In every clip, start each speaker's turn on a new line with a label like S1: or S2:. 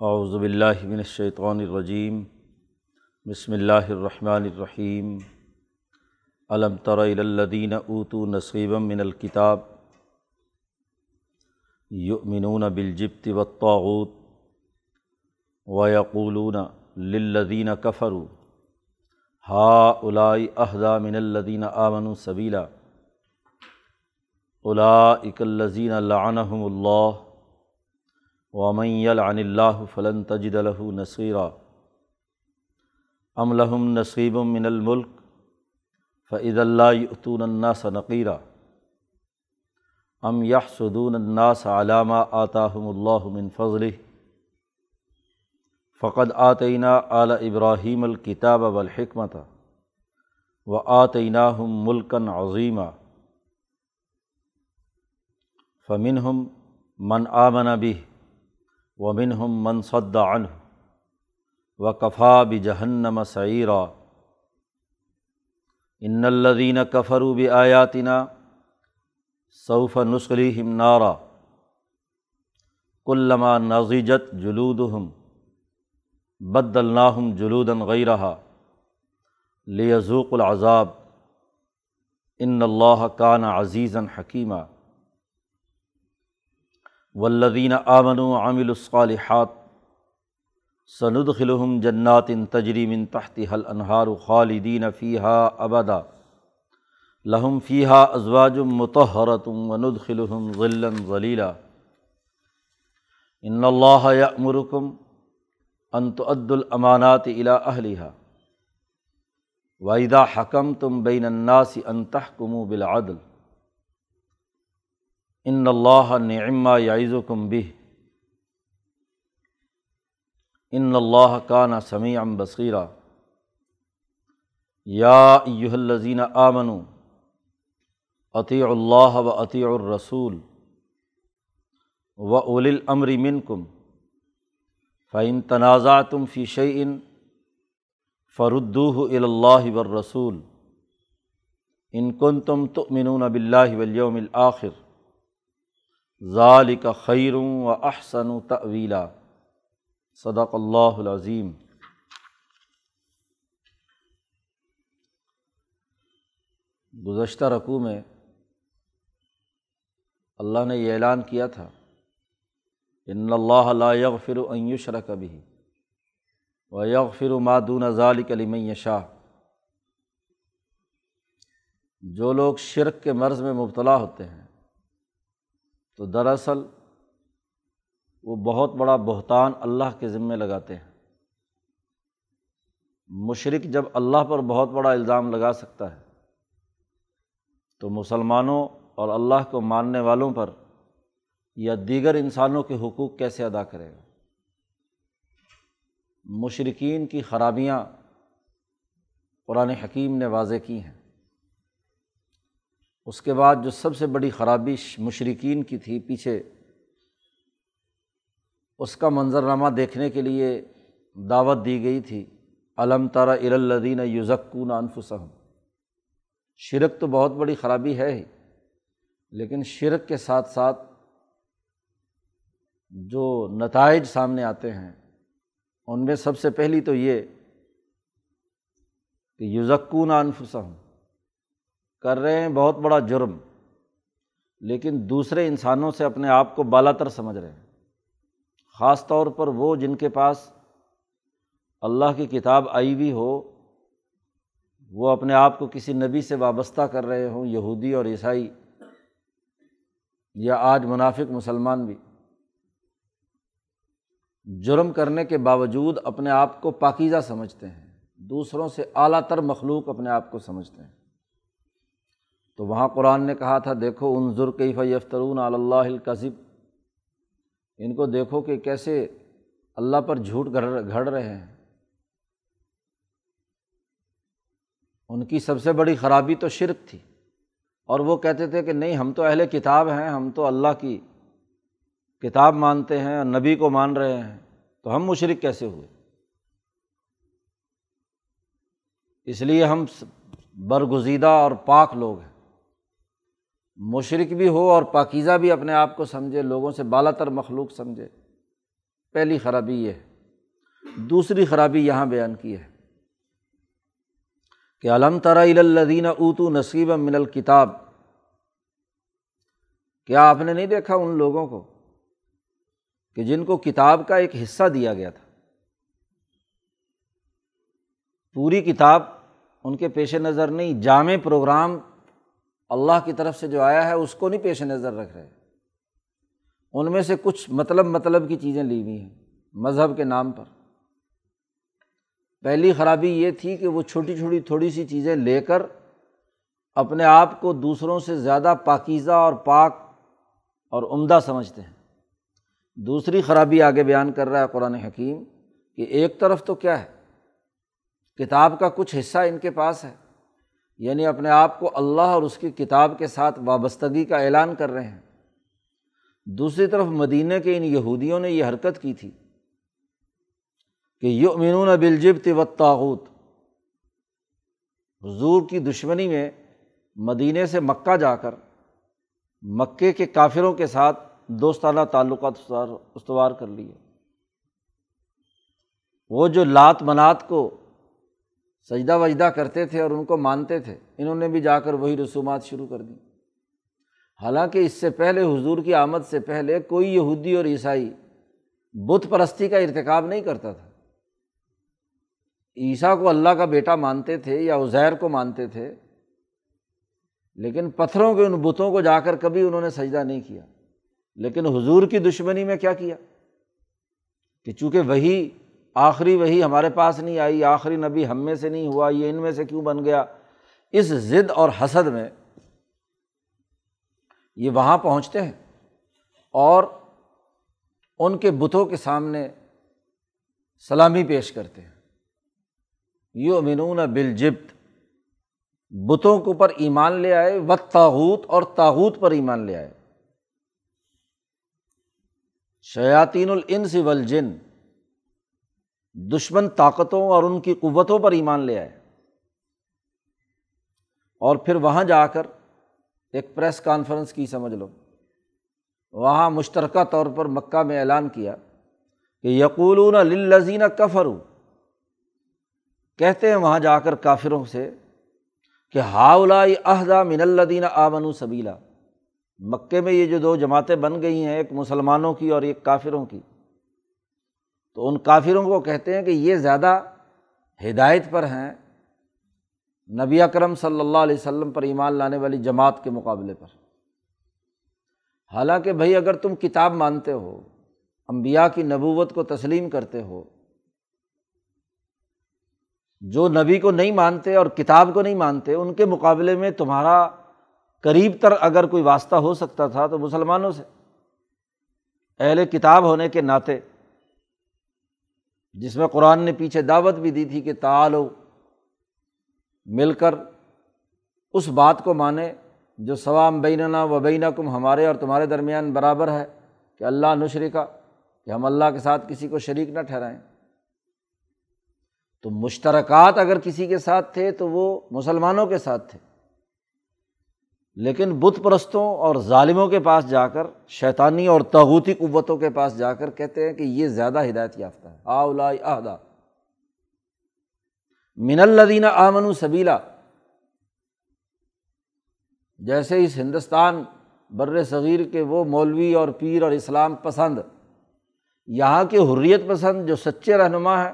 S1: اعوذ باللہ من الشیطان الرجیم، بسم اللہ الرحمن الرحیم۔ علم تر الی الذین اوتوا من الکتاب یؤمنون بالجبت والطاغوت ویقولون للذین کفروا ہاؤلائی اہدی من الذین آمنوا سبیلا۔ اولئک الذین لعنہم اللہ ومن یلعن اللہ فلن تجد له نصیرا ام لهم نصیب من الملک فاذا لا یؤتون الناس نقیرا ام یحسدون الناس علی ما آتاہم اللہ من فضلہ فقد آتینہ آل ابراہیم الکتاب والحکمت و آتیناہم ملکن عظیمہ فمنہم من آمن بہ ومنہم من صد عنہ و کفا بجہنم سعیرا ان الذین کفروا بآیاتنا سوف نسلیہم نارا. کلما نضجت جلودہم بدلناہم جلودا غیرہا لیذوق العذاب. ان اللہ کان عزیزا حکیمہ والذین آمنوا وعملوا الصالحات سندخلہم جنات تجری من تحتها الانہار خالدین فیہا ابدا لہم فیہا ازواج مطہرۃ وندخلہم ظلا ظلیلا ان اللہ یأمرکم ان تؤدوا الامانات الی اہلہا وَإِذَا حَكَمْتُمْ بَيْنَ النَّاسِ أَن تَحْكُمُوا بِالْعَدْلِ ان اللہ نعما یعزکم بہ۔ ان اللہ کان سمیع ام بصیرہ یا ایہا الذین آمنوا اطیعوا اللہ و اطیعوا الرسول و اول الامر منکم، فإن تنازعتم فی شیء فردوه الی اللہ والرسول۔ ان کنتم تؤمنون باللہ والیوم الآخر۔ ذالک خیر و احسن و طویلا صدق اللہ العظیم۔ گزشتہ رقوع میں اللہ نے یہ اعلان کیا تھا، ان اللہ لا یغفر ان یشرک بھی و یغفر ما دون ذالک لمن یشاء۔ جو لوگ شرک کے مرض میں مبتلا ہوتے ہیں تو دراصل وہ بہت بڑا بہتان اللہ کے ذمے لگاتے ہیں۔ مشرق جب اللہ پر بہت بڑا الزام لگا سکتا ہے، تو مسلمانوں اور اللہ کو ماننے والوں پر یا دیگر انسانوں کے حقوق کیسے ادا کرے گا؟ مشرقین کی خرابیاں قرآن حکیم نے واضح کی ہیں۔ اس کے بعد جو سب سے بڑی خرابی مشرقین کی تھی پیچھے، اس کا منظرنامہ دیکھنے کے لیے دعوت دی گئی تھی علم تارا ارالدین یوزکون انفسم شرک تو بہت بڑی خرابی ہے ہی، لیکن شرک کے ساتھ ساتھ جو نتائج سامنے آتے ہیں، ان میں سب سے پہلی تو یہ کہ یوزکون انفسم کر رہے ہیں، بہت بڑا جرم۔ لیکن دوسرے انسانوں سے اپنے آپ کو بالا تر سمجھ رہے ہیں۔ خاص طور پر وہ جن کے پاس اللہ کی کتاب آئی ہوئی ہو، وہ اپنے آپ کو کسی نبی سے وابستہ کر رہے ہوں، یہودی اور عیسائی، یا آج منافق مسلمان بھی۔ جرم کرنے کے باوجود اپنے آپ کو پاکیزہ سمجھتے ہیں۔ دوسروں سے اعلیٰ تر مخلوق اپنے آپ کو سمجھتے ہیں۔ تو وہاں قرآن نے کہا تھا، دیکھو عنظر کیف یفترون اللہ القذب ان کو دیکھو کہ کیسے اللہ پر جھوٹ گھڑ رہے ہیں۔ ان کی سب سے بڑی خرابی تو شرک تھی۔ اور وہ کہتے تھے کہ نہیں، ہم تو اہل کتاب ہیں، ہم تو اللہ کی کتاب مانتے ہیں اور نبی کو مان رہے ہیں۔ تو ہم مشرق کیسے ہوئے؟ اس لیے ہم برگزیدہ اور پاک لوگ ہیں۔ مشرق بھی ہو اور پاکیزہ بھی اپنے آپ کو سمجھے، لوگوں سے بالا تر مخلوق سمجھے۔ پہلی خرابی یہ ہے۔ دوسری خرابی یہاں بیان کی ہے کہ علم ترا الدین اوتو نصیب من الکتاب۔ کیا آپ نے نہیں دیکھا ان لوگوں کو کہ جن کو کتاب کا ایک حصہ دیا گیا تھا؟ پوری کتاب ان کے پیش نظر نہیں، جامع پروگرام اللہ کی طرف سے جو آیا ہے، اس کو نہیں پیش نظر رکھ رہے۔ ان میں سے کچھ مطلب مطلب کی چیزیں لی ہوئی ہیں مذہب کے نام پر۔ پہلی خرابی یہ تھی کہ وہ چھوٹی چھوٹی تھوڑی سی چیزیں لے کر اپنے آپ کو دوسروں سے زیادہ پاکیزہ اور پاک اور عمدہ سمجھتے ہیں۔ دوسری خرابی آگے بیان کر رہا ہے قرآن حکیم کہ ایک طرف تو کیا ہے؟ کتاب کا کچھ حصہ ان کے پاس ہے۔ یعنی اپنے آپ کو اللہ اور اس کی کتاب کے ساتھ وابستگی کا اعلان کر رہے ہیں۔ دوسری طرف مدینہ کے ان یہودیوں نے یہ حرکت کی تھی کہ یو امین بلجبت و حضور کی دشمنی میں مدینہ سے مکہ جا کر، مکے کے کافروں کے ساتھ دوستانہ تعلقات استوار کر لیے۔ وہ جو لات منات کو سجدہ وجدہ کرتے تھے اور ان کو مانتے تھے۔ انہوں نے بھی جا کر وہی رسومات شروع کر دی۔ حالانکہ اس سے پہلے، حضور کی آمد سے پہلے کوئی یہودی اور عیسائی بت پرستی کا ارتکاب نہیں کرتا تھا۔ عیسیٰ کو اللہ کا بیٹا مانتے تھے یا عزیر کو مانتے تھے، لیکن پتھروں کے ان بتوں کو جا کر کبھی انہوں نے سجدہ نہیں کیا۔ لیکن حضور کی دشمنی میں کیا کیا؟ کہ چونکہ وہی آخری وہی ہمارے پاس نہیں آئی، آخری نبی ہم میں سے نہیں ہوا، یہ ان میں سے کیوں بن گیا؟ اس ضد اور حسد میں یہ وہاں پہنچتے ہیں اور ان کے بتوں کے سامنے سلامی پیش کرتے ہیں۔ یو امنون بلجبت بتوں کے اوپر ایمان لے آئے و تاغوت اور تاغوت پر ایمان لے آئے۔ شیاطین الانس والجن دشمن طاقتوں اور ان کی قوتوں پر ایمان لے آئے۔ اور پھر وہاں جا کر ایک پریس کانفرنس کی سمجھ لو۔ وہاں مشترکہ طور پر مکہ میں اعلان کیا کہ یقولون للزین کفرو کہتے ہیں وہاں جا کر کافروں سے کہ ہاؤلا عہدہ من الدین آمن سبیلا۔ مکے میں یہ جو دو جماعتیں بن گئی ہیں، ایک مسلمانوں کی اور ایک کافروں کی۔ تو ان کافروں کو کہتے ہیں کہ یہ زیادہ ہدایت پر ہیں۔ نبی اکرم صلی اللہ علیہ وسلم پر ایمان لانے والی جماعت کے مقابلے پر۔ حالانکہ بھائی اگر تم کتاب مانتے ہو امبیا کی نبوت کو تسلیم کرتے ہو، جو نبی کو نہیں مانتے اور کتاب کو نہیں مانتے، ان کے مقابلے میں تمہارا قریب تر اگر کوئی واسطہ ہو سکتا تھا تو مسلمانوں سے، اہل کتاب ہونے کے ناطے۔ جس میں قرآن نے پیچھے دعوت بھی دی تھی کہ تعالو، مل کر اس بات کو مانے جو ثوام بیننا و بین کم ہمارے اور تمہارے درمیان برابر ہے کہ اللہ نشری کا، کہ ہم اللہ کے ساتھ کسی کو شریک نہ ٹھہرائیں۔ تو مشترکات اگر کسی کے ساتھ تھے تو وہ مسلمانوں کے ساتھ تھے۔ لیکن بت پرستوں اور ظالموں کے پاس جا کر، شیطانی اور تغوتی قوتوں کے پاس جا کر کہتے ہیں کہ یہ زیادہ ہدایت یافتہ ہے۔ آؤلا عہدہ۔ من الدین آمن سبیلا۔ جیسے اس ہندوستان بر صغیر کے وہ مولوی اور پیر اور اسلام پسند، یہاں کے حریت پسند جو سچے رہنما ہیں،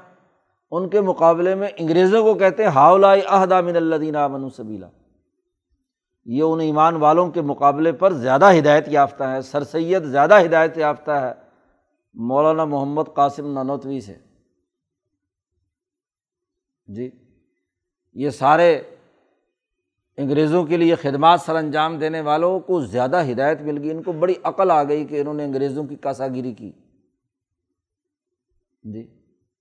S1: ان کے مقابلے میں انگریزوں کو کہتے ہیں ہاؤلا عہدہ من الدین آمن سبیلا۔ یہ ان ایمان والوں کے مقابلے پر زیادہ ہدایت یافتہ ہے، سر سید زیادہ ہدایت یافتہ ہے، مولانا محمد قاسم نانوتوی سے۔ جی یہ سارے انگریزوں کے لیے خدمات سر انجام دینے والوں کو زیادہ ہدایت مل گئی، ان کو بڑی عقل آ گئی کہ انہوں نے انگریزوں کی کاسا گیری کی۔ جی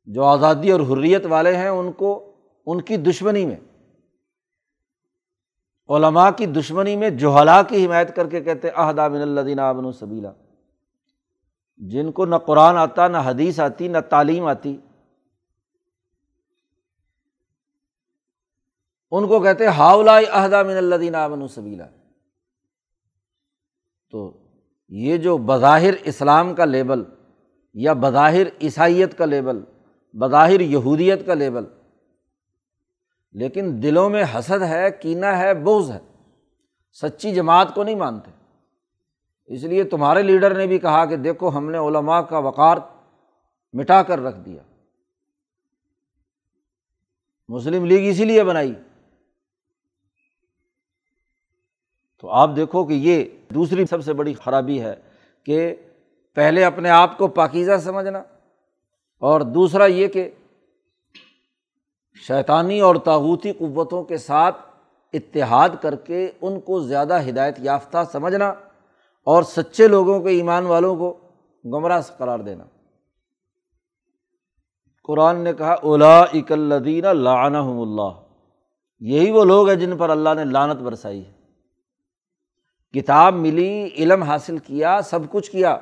S1: جو آزادی اور حریت والے ہیں، ان کو، ان کی دشمنی میں علماء کی دشمنی میں جوہلا کی حمایت کر کے کہتے عہدہ من الدین آبن و سبیلا۔ جن کو نہ قرآن آتا، نہ حدیث آتی، نہ تعلیم آتی۔ ان کو کہتے ہاؤلا عہدہ من الدین آبن و سبیلا۔ تو یہ جو بظاہر اسلام کا لیبل یا بظاہر عیسائیت کا لیبل، بظاہر یہودیت کا لیبل لیکن دلوں میں حسد ہے کینا ہے بوز ہے۔ سچی جماعت کو نہیں مانتے۔ اس لیے تمہارے لیڈر نے بھی کہا کہ دیکھو، ہم نے علماء کا وقار مٹا کر رکھ دیا۔ مسلم لیگ اسی لیے بنائی۔ تو آپ دیکھو کہ یہ دوسری سب سے بڑی خرابی ہے کہ پہلے اپنے آپ کو پاکیزہ سمجھنا اور دوسرا یہ کہ شیطانی اور تاوتی قوتوں کے ساتھ اتحاد کر کے ان کو زیادہ ہدایت یافتہ سمجھنا اور سچے لوگوں کے ایمان والوں کو گمراہ قرار دینا۔ قرآن نے کہا اولا اکلدین لعنہ اللہ۔ یہی وہ لوگ ہیں جن پر اللہ نے لانت برسائی ہے۔ کتاب ملی، علم حاصل کیا، سب کچھ کیا۔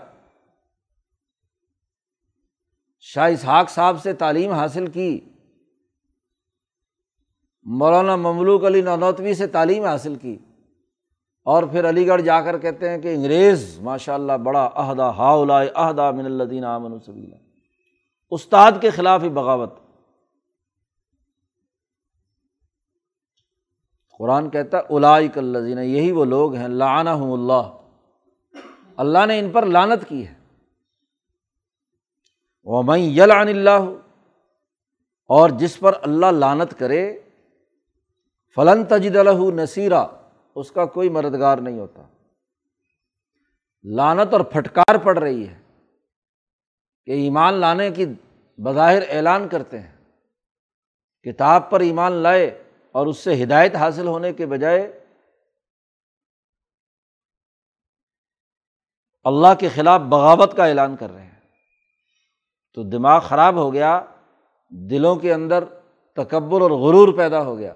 S1: شاہ اسحاق صاحب سے تعلیم حاصل کی۔ مولانا مملوک علی نونوتوی سے تعلیم حاصل کی۔ اور پھر علی گڑھ جا کر کہتے ہیں کہ انگریز ماشاء اللہ بڑا عہدہ ہا عہدہ من الدین امن صبیلا استاد کے خلاف ہی بغاوت۔ قرآن کہتا ہے الزین یہی وہ لوگ ہیں لانا ہوں اللہ۔ اللہ نے ان پر لانت کی ہے۔ وہ میں یلان اللہ، اور جس پر اللہ لانت کرے فلن تجد الح نصیرہ اس کا کوئی مددگار نہیں ہوتا۔ لانت اور پھٹکار پڑ رہی ہے کہ ایمان لانے کی بظاہر اعلان کرتے ہیں۔ کتاب پر ایمان لائے اور اس سے ہدایت حاصل ہونے کے بجائے اللہ کے خلاف بغاوت کا اعلان کر رہے ہیں۔ تو دماغ خراب ہو گیا، دلوں کے اندر تکبر اور غرور پیدا ہو گیا۔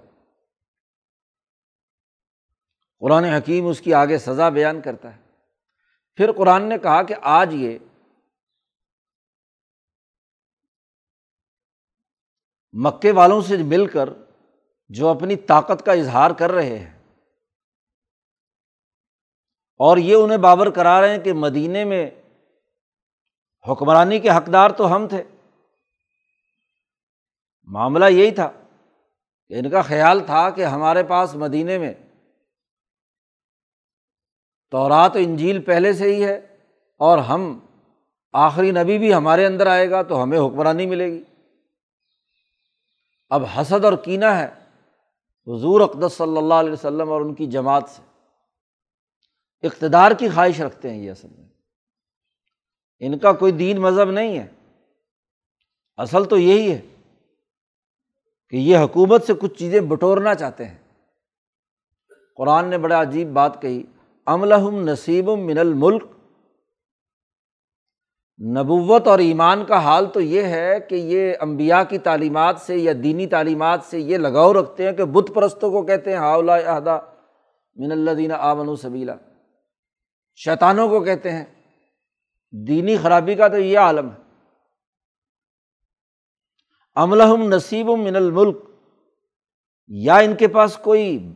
S1: قرآن حکیم اس کی آگے سزا بیان کرتا ہے۔ پھر قرآن نے کہا کہ آج یہ مکے والوں سے مل کر جو اپنی طاقت کا اظہار کر رہے ہیں اور یہ انہیں بابر کرا رہے ہیں کہ مدینے میں حکمرانی کے حقدار تو ہم تھے۔ معاملہ یہی تھا۔ کہ ان کا خیال تھا کہ ہمارے پاس مدینے میں تورات و انجیل پہلے سے ہی ہے اور ہم آخری نبی بھی ہمارے اندر آئے گا تو ہمیں حکمرانی ملے گی۔ اب حسد اور کینا ہے حضور اقدس صلی اللہ علیہ وسلم اور ان کی جماعت سے۔ اقتدار کی خواہش رکھتے ہیں یہ اصل میں۔ ان کا کوئی دین مذہب نہیں ہے۔ اصل تو یہی ہے کہ یہ حکومت سے کچھ چیزیں بٹورنا چاہتے ہیں۔ قرآن نے بڑا عجیب بات کہی۔ املحم نصیب من الملک۔ نبوت اور ایمان کا حال تو یہ ہے کہ یہ امبیا کی تعلیمات سے یا دینی تعلیمات سے یہ لگاؤ رکھتے ہیں کہ بت پرستوں کو کہتے ہیں ہاؤلا اہدا من اللہ دینا آمن سبیلا۔ شیطانوں کو کہتے ہیں۔ دینی خرابی کا تو یہ عالم ہے۔ املحم نصیب من الملک۔ یا ان کے پاس کوئی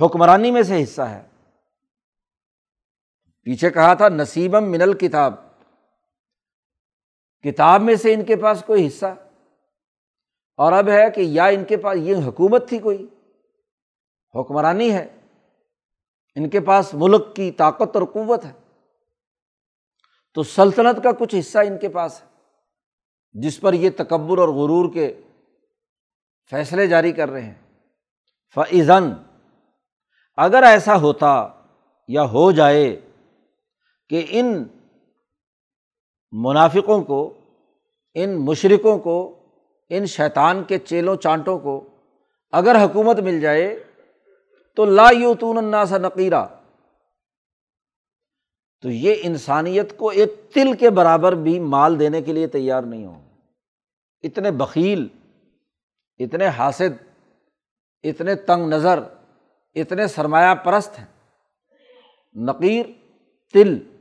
S1: حکمرانی میں سے حصہ ہے۔ پیچھے کہا تھا نصیبم من الکتاب۔ کتاب میں سے ان کے پاس کوئی حصہ۔ اور اب ہے کہ یا ان کے پاس، یہ حکومت تھی کوئی، حکمرانی ہے۔ ان کے پاس ملک کی طاقت اور قوت ہے۔ تو سلطنت کا کچھ حصہ ان کے پاس ہے، جس پر یہ تکبر اور غرور کے فیصلے جاری کر رہے ہیں۔ فعزن اگر ایسا ہوتا یا ہو جائے کہ ان منافقوں کو، ان مشرقوں کو، ان شیطان کے چیلوں چانٹوں کو اگر حکومت مل جائے تو لا یوتون الناس نقیرہ تو یہ انسانیت کو ایک تل کے برابر بھی مال دینے کے لیے تیار نہیں ہوں۔ اتنے بکیل اتنے حاصد اتنے تنگ نظر، اتنے سرمایہ پرست ہیں۔ نقیر تل۔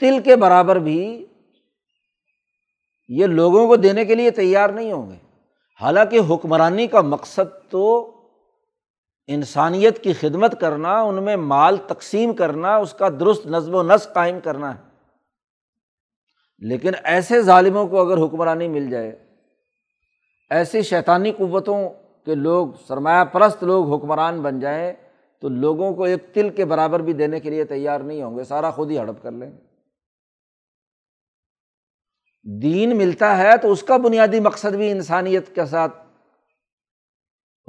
S1: تل کے برابر بھی یہ لوگوں کو دینے کے لیے تیار نہیں ہوں گے۔ حالانکہ حکمرانی کا مقصد تو انسانیت کی خدمت کرنا، ان میں مال تقسیم کرنا، اس کا درست نظم و نسق قائم کرنا ہے۔ لیکن ایسے ظالموں کو اگر حکمرانی مل جائے، ایسی شیطانی قوتوں کے لوگ، سرمایہ پرست لوگ حکمران بن جائیں، تو لوگوں کو ایک تل کے برابر بھی دینے کے لیے تیار نہیں ہوں گے۔ سارا خود ہی ہڑپ کر لیں۔ گے دین ملتا ہے تو اس کا بنیادی مقصد بھی انسانیت کے ساتھ۔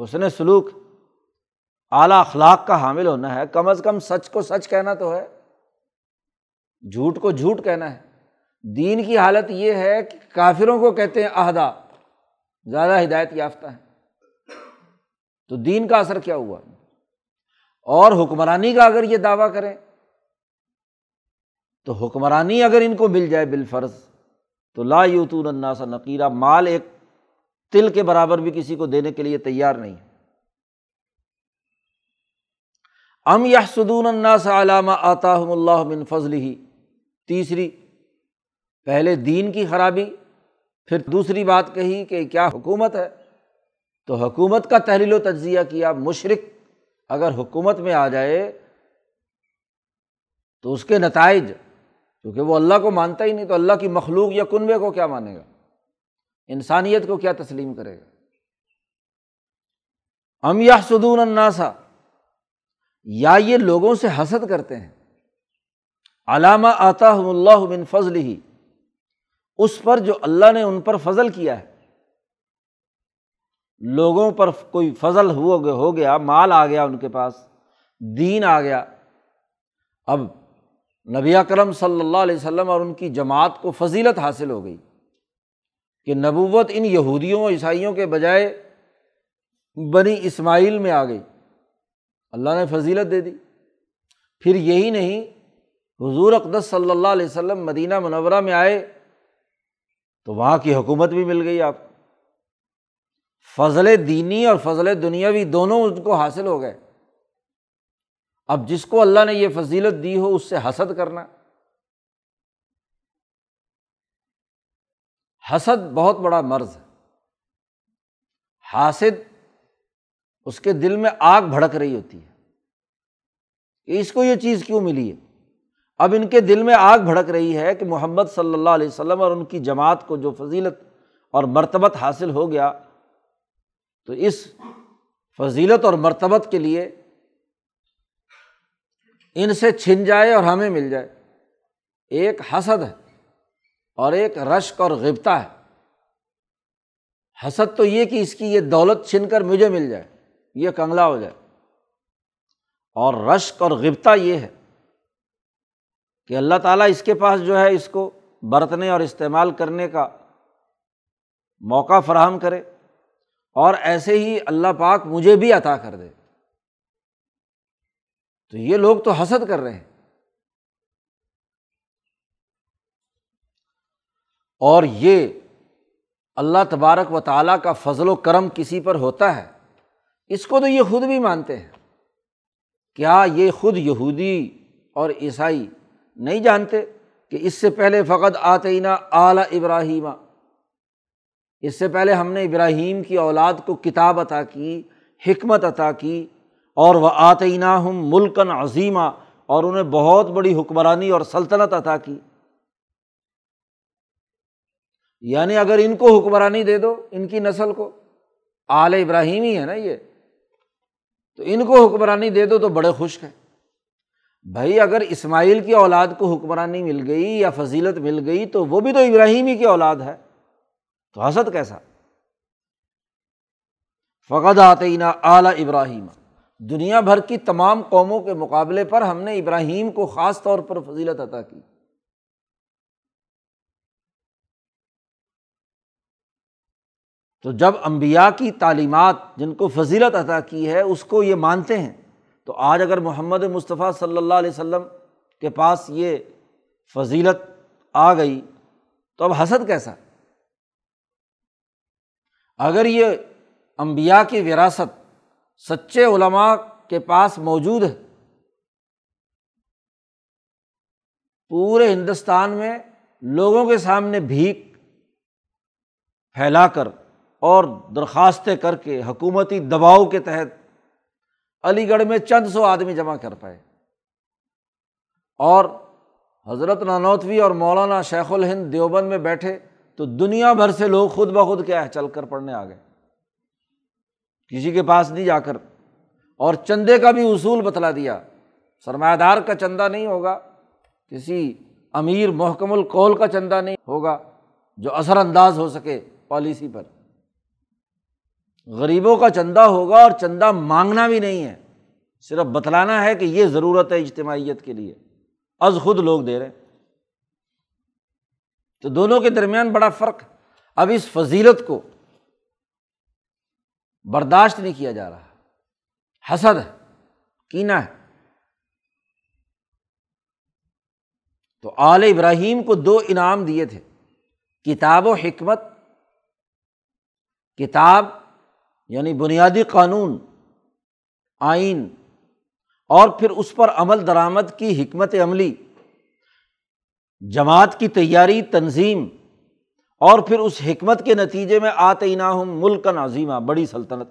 S1: حسن سلوک اعلیٰ اخلاق کا حامل ہونا ہے۔ کم از کم سچ کو سچ کہنا تو ہے۔ جھوٹ کو جھوٹ کہنا ہے۔ دین کی حالت یہ ہے کہ کافروں کو کہتے ہیں عہدہ۔ زیادہ ہدایت یافتہ ہے تو دین کا اثر کیا ہوا؟ اور حکمرانی کا اگر یہ دعویٰ کریں، تو حکمرانی اگر ان کو مل جائے بالفرض تو لا یوتون الناس نقیرہ مال ایک تل کے برابر بھی کسی کو دینے کے لیے تیار نہیں ام یا سدون الناس علامہ آتا اللہ من فضل ہی تیسری، پہلے دین کی خرابی، پھر دوسری بات کہی کہ کیا حکومت ہے؟ تو حکومت کا تحلیل و تجزیہ کیا مشرق اگر حکومت میں آ جائے تو اس کے نتائج کیونکہ وہ اللہ کو مانتا ہی نہیں تو اللہ کی مخلوق یا کنبے کو کیا مانے گا؟ انسانیت کو کیا تسلیم کرے گا؟ ام یا سدون الناسا یا یہ لوگوں سے حسد کرتے ہیں۔ علامہ آتا اللہ بن فضل ہی اس پر جو اللہ نے ان پر فضل کیا ہے۔ لوگوں پر کوئی فضل ہو گیا، مال آ گیا ان کے پاس، دین آ گیا۔ اب نبی اکرم صلی اللہ علیہ وسلم اور ان کی جماعت کو فضیلت حاصل ہو گئی کہ نبوت ان یہودیوں عیسائیوں کے بجائے بنی اسماعیل میں آ گئی۔ اللہ نے فضیلت دے دی۔ پھر یہی نہیں، حضور اقدس صلی اللہ علیہ وسلم مدینہ منورہ میں آئے تو وہاں کی حکومت بھی مل گئی آپ کو۔ فضل دینی اور فضل دنیاوی دونوں ان کو حاصل ہو گئے۔ اب جس کو اللہ نے یہ فضیلت دی ہو اس سے حسد کرنا۔ حسد بہت بڑا مرض ہے۔ حاسد اس کے دل میں آگ بھڑک رہی ہوتی ہے کہ اس کو یہ چیز کیوں ملی ہے؟ اب ان کے دل میں آگ بھڑک رہی ہے کہ محمد صلی اللہ علیہ وسلم اور ان کی جماعت کو جو فضیلت اور مرتبت حاصل ہو گیا تو اس فضیلت اور مرتبت کے لیے ان سے چھن جائے اور ہمیں مل جائے۔ ایک حسد ہے اور ایک رشک اور غبتہ ہے۔ حسد تو یہ کہ اس کی یہ دولت چھن کر مجھے مل جائے، یہ کنگلا ہو جائے۔ اور رشک اور غبتہ یہ ہے کہ اللہ تعالیٰ اس کے پاس جو ہے اس کو برتنے اور استعمال کرنے کا موقع فراہم کرے اور ایسے ہی اللہ پاک مجھے بھی عطا کر دے۔ تو یہ لوگ تو حسد کر رہے ہیں۔ اور یہ اللہ تبارک و تعالیٰ کا فضل و کرم کسی پر ہوتا ہے، اس کو تو یہ خود بھی مانتے ہیں۔ کیا یہ خود یہودی اور عیسائی نہیں جانتے کہ اس سے پہلے فقط آتینہ اعلیٰ ابراہیم؟ اس سے پہلے ہم نے ابراہیم کی اولاد کو کتاب عطا کی، حکمت عطا کی اور وہ آتینہ ہم ملکن عظیمہ اور انہیں بہت بڑی حکمرانی اور سلطنت عطا کی۔ یعنی اگر ان کو حکمرانی دے دو، ان کی نسل کو۔ آل ابراہیم ہی ہے نا یہ۔ تو ان کو حکمرانی دے دو تو بڑے خوش ہیں۔ بھائی، اگر اسماعیل کی اولاد کو حکمرانی مل گئی یا فضیلت مل گئی تو وہ بھی تو ابراہیم ہی کی اولاد ہے۔ تو حسد کیسا؟ فقد آتینہ اعلیٰ ابراہیم۔ دنیا بھر کی تمام قوموں کے مقابلے پر ہم نے ابراہیم کو خاص طور پر فضیلت عطا کی۔ تو جب امبیا کی تعلیمات جن کو فضیلت عطا کی ہے اس کو یہ مانتے ہیں، تو آج اگر محمد مصطفیٰ صلی اللہ علیہ وسلم کے پاس یہ فضیلت آ گئی، تو اب حسد کیسا؟ اگر یہ امبیا کی وراثت سچے علماء کے پاس موجود ہے۔ پورے ہندوستان میں لوگوں کے سامنے بھیک پھیلا کر اور درخواستیں کر کے حکومتی دباؤ کے تحت علی گڑھ میں چند سو آدمی جمع کر پائے۔ اور حضرت نانوتوی اور مولانا شیخ الہند دیوبند میں بیٹھے تو دنیا بھر سے لوگ خود بخود کیا ہے؟ چل کر پڑھنے آ گئے۔ کسی کے پاس نہیں جا کر۔ اور چندے کا بھی اصول بتلا دیا۔ سرمایہ دار کا چندہ نہیں ہوگا، کسی امیر محکم القول کا چندہ نہیں ہوگا جو اثر انداز ہو سکے پالیسی پر۔ غریبوں کا چندہ ہوگا اور چندہ مانگنا بھی نہیں ہے۔ صرف بتلانا ہے کہ یہ ضرورت ہے اجتماعیت کے لیے۔ از خود لوگ دے رہے ہیں۔ تو دونوں کے درمیان بڑا فرق۔ اب اس فضیلت کو برداشت نہیں کیا جا رہا۔ حسد ہے کینا ہے تو آل ابراہیم کو دو انعام دیے تھے۔ کتاب و حکمت، کتاب یعنی بنیادی قانون، آئین، اور پھر اس پر عمل درآمد کی حکمت عملی۔ جماعت کی تیاری، تنظیم۔ اور پھر اس حکمت کے نتیجے میں آتے ہوں ملک نظیمہ بڑی سلطنت۔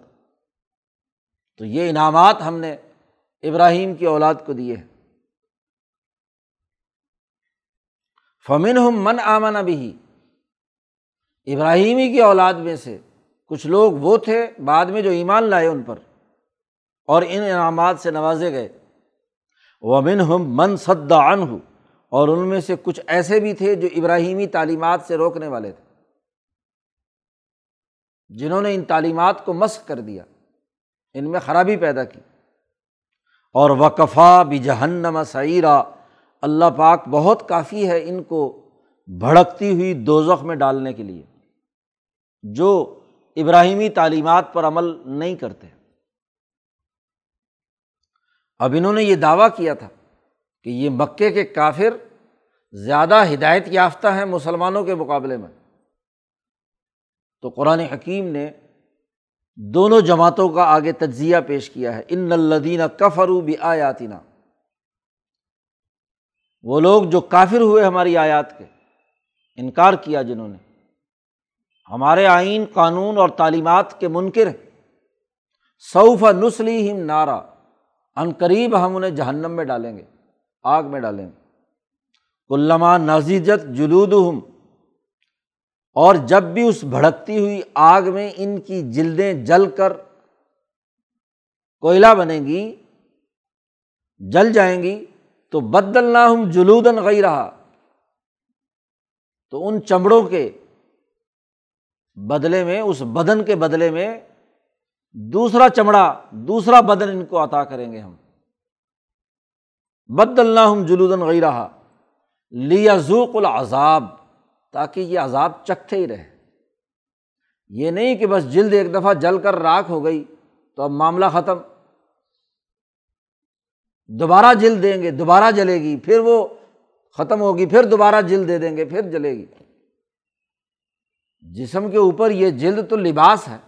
S1: تو یہ انعامات ہم نے ابراہیم کی اولاد کو دیے ہیں۔ فمن ہم من آمن ابھی ابراہیمی کی اولاد میں سے کچھ لوگ وہ تھے بعد میں جو ایمان لائے ان پر اور ان انعامات سے نوازے گئے۔ ومن ہم من صد عن ہو اور ان میں سے کچھ ایسے بھی تھے جو ابراہیمی تعلیمات سے روکنے والے تھے، جنہوں نے ان تعلیمات کو مسق کر دیا، ان میں خرابی پیدا کی۔ اور وقفا بھی جہنم سعیرہ اللہ پاک بہت کافی ہے ان کو بھڑکتی ہوئی دوزخ میں ڈالنے کے لیے، جو ابراہیمی تعلیمات پر عمل نہیں کرتے۔ اب انہوں نے یہ دعویٰ کیا تھا کہ یہ مکے کے کافر زیادہ ہدایت یافتہ ہیں مسلمانوں کے مقابلے میں۔ تو قرآن حکیم نے دونوں جماعتوں کا آگے تجزیہ پیش کیا ہے۔ ان الدین کفرو بھی آیاتینہ وہ لوگ جو کافر ہوئے ہماری آیات کے، انکار کیا جنہوں نے۔ ہمارے آئین، قانون اور تعلیمات کے منکر صوف نسلی ہم نعرہ ان قریب ہم انہیں جہنم میں ڈالیں گے۔ آگ میں ڈالیں۔ گے علامہ نازیجت جلود ہم اور جب بھی اس بھڑکتی ہوئی آگ میں ان کی جلدیں جل کر کوئلہ بنے گی، جل جائیں گی، تو بدل نہ ہم جلودن گئی رہا تو ان چمڑوں کے بدلے میں، اس بدن کے بدلے میں دوسرا چمڑا، دوسرا بدن ان کو عطا کریں گے ہم۔ بد اللہ ہم جلودن غی رہا لیا ذوق العذاب، تاکہ یہ عذاب چکھتے ہی رہے۔ یہ نہیں کہ بس جلد ایک دفعہ جل کر راکھ ہو گئی تو اب معاملہ ختم۔ دوبارہ جلد دیں گے، دوبارہ جلے گی، پھر وہ ختم ہوگی، پھر دوبارہ جلد دے دیں گے، پھر جلے گی۔ جسم کے اوپر یہ جلد تو لباس ہے،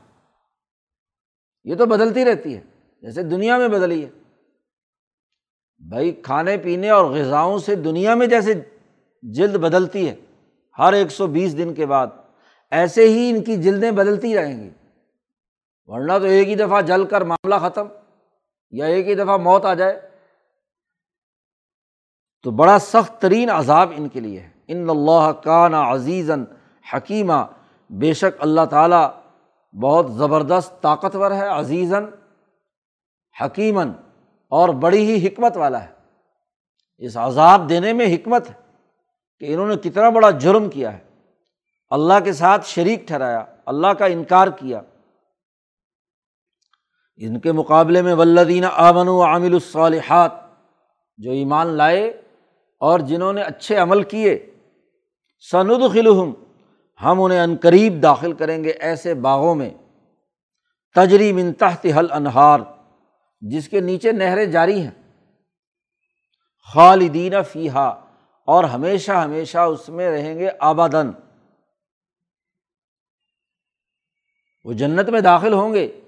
S1: یہ تو بدلتی رہتی ہے، جیسے دنیا میں بدلی ہے۔ بھائی کھانے پینے اور غذاؤں سے دنیا میں جیسے جلد بدلتی ہے۔ ہر ایک سو بیس دن کے بعد ایسے ہی ان کی جلدیں بدلتی رہیں گی۔ ورنہ تو ایک ہی دفعہ جل کر معاملہ ختم یا ایک ہی دفعہ موت آ جائے۔ تو بڑا سخت ترین عذاب ان کے لیے ہے۔ ان اللہ کا نا عزیزن حکیمہ بے شک اللہ تعالیٰ بہت زبردست طاقتور ہے۔ عزیزاً حکیمن اور بڑی ہی حکمت والا ہے۔ اس عذاب دینے میں حکمت ہے کہ انہوں نے کتنا بڑا جرم کیا ہے۔ اللہ کے ساتھ شریک ٹھہرایا، اللہ کا انکار کیا۔ ان کے مقابلے میں ولدین آمن و عامل الصالحات، جو ایمان لائے اور جنہوں نے اچھے عمل کیے سند خلحم ہم انہیں عنقریب داخل کریں گے ایسے باغوں میں۔ تجری من تحت حل انہار جس کے نیچے نہریں جاری ہیں۔ خالدین فیحا اور ہمیشہ ہمیشہ اس میں رہیں گے آبادن وہ جنت میں داخل ہوں گے۔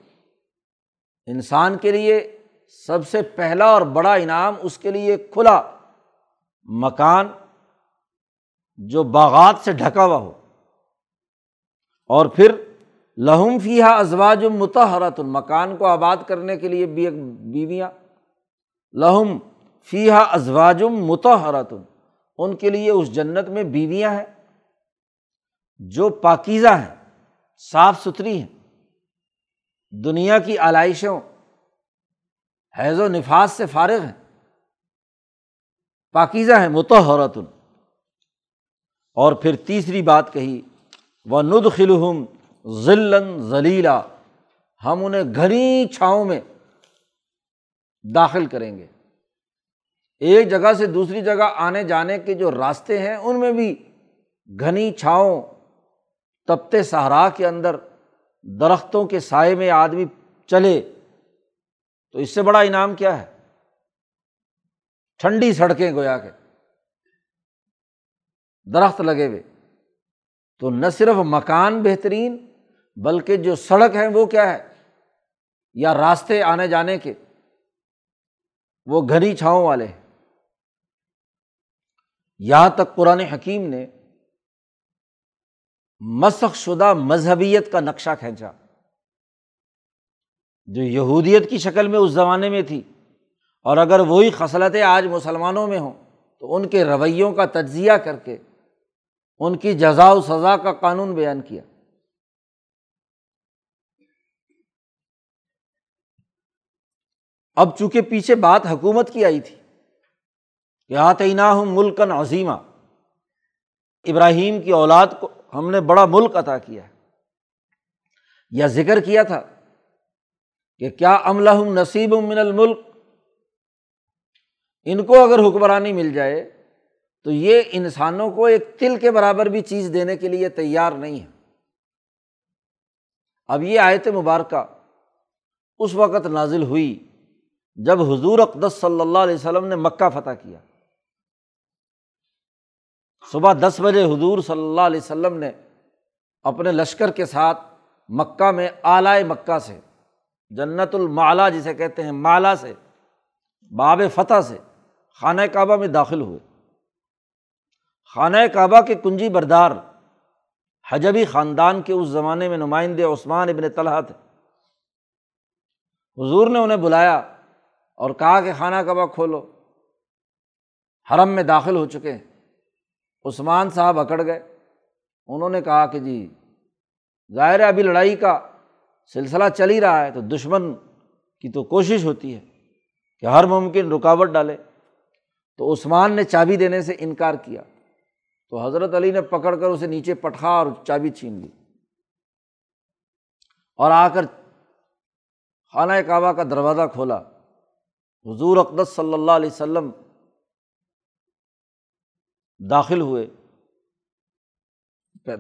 S1: انسان کے لیے سب سے پہلا اور بڑا انعام اس کے لیے کھلا مکان جو باغات سے ڈھکا ہوا ہو۔ اور پھر لہم فیحا ازواج متحرت مکان کو آباد کرنے کے لیے بھی ایک بیویاں۔ لہم فیحا ازواج متحرت ان کے لیے اس جنت میں بیویاں ہیں جو پاکیزہ ہیں، صاف ستھری ہیں۔ دنیا کی علائشوں حیض و نفاذ سے فارغ ہیں۔ پاکیزہ ہیں متحرتن اور پھر تیسری بات کہی وہ ند خلحم ذلن ذلیلا ہم انہیں گھنی چھاؤں میں داخل کریں گے۔ ایک جگہ سے دوسری جگہ آنے جانے کے جو راستے ہیں، ان میں بھی گھنی چھاؤں تپتے صحرا کے اندر درختوں کے سائے میں آدمی چلے، تو اس سے بڑا انعام کیا ہے؟ ٹھنڈی سڑکیں گویا کے درخت لگے ہوئے۔ تو نہ صرف مکان بہترین بلکہ جو سڑک ہیں وہ کیا ہے؟ یا راستے آنے جانے کے، وہ گھنی چھاؤں والے ہیں۔ یہاں تک قرآن حکیم نے مسخ شدہ مذہبیت کا نقشہ کھینچا۔ جو یہودیت کی شکل میں اس زمانے میں تھی، اور اگر وہی خصلتیں آج مسلمانوں میں ہوں، تو ان کے رویوں کا تجزیہ کر کے ان کی جزا و سزا کا قانون بیان کیا۔ اب چونکہ پیچھے بات حکومت کی آئی تھی کہ آتعینہ ہوں ملکن عظیمہ ابراہیم کی اولاد کو ہم نے بڑا ملک عطا کیا ہے۔ یا ذکر کیا تھا کہ کیا عملہ نصیب من الملک؟ ان کو اگر حکمرانی مل جائے تو یہ انسانوں کو ایک تل کے برابر بھی چیز دینے کے لیے تیار نہیں ہے۔ اب یہ آیت مبارکہ اس وقت نازل ہوئی۔ جب حضور اقدس صلی اللہ علیہ وسلم نے مکہ فتح کیا۔ صبح دس بجے حضور صلی اللہ علیہ وسلم نے اپنے لشکر کے ساتھ مکہ میں اعلی مکہ سے، جنت المعلا جسے کہتے ہیں مالا سے، باب فتح سے خانہ کعبہ میں داخل ہوئے۔ خانہ کعبہ کے کنجی بردار حجبی خاندان کے اس زمانے میں نمائندے عثمان ابن طلحہ تھے۔ حضور نے انہیں بلایا اور کہا کہ خانہ کعبہ کھولو۔ حرم میں داخل ہو چکے۔ ہیں عثمان صاحب اکڑ گئے۔ انہوں نے کہا کہ جی ظاہر ہے ابھی لڑائی کا سلسلہ چل ہی رہا ہے، تو دشمن کی تو کوشش ہوتی ہے کہ ہر ممکن رکاوٹ ڈالے۔ تو عثمان نے چابی دینے سے انکار کیا۔ تو حضرت علی نے پکڑ کر اسے نیچے پٹھا اور چابی چھین لی۔ اور آ کر خانہ کعبہ کا دروازہ کھولا۔ حضور اقدس صلی اللہ علیہ وسلم داخل ہوئے،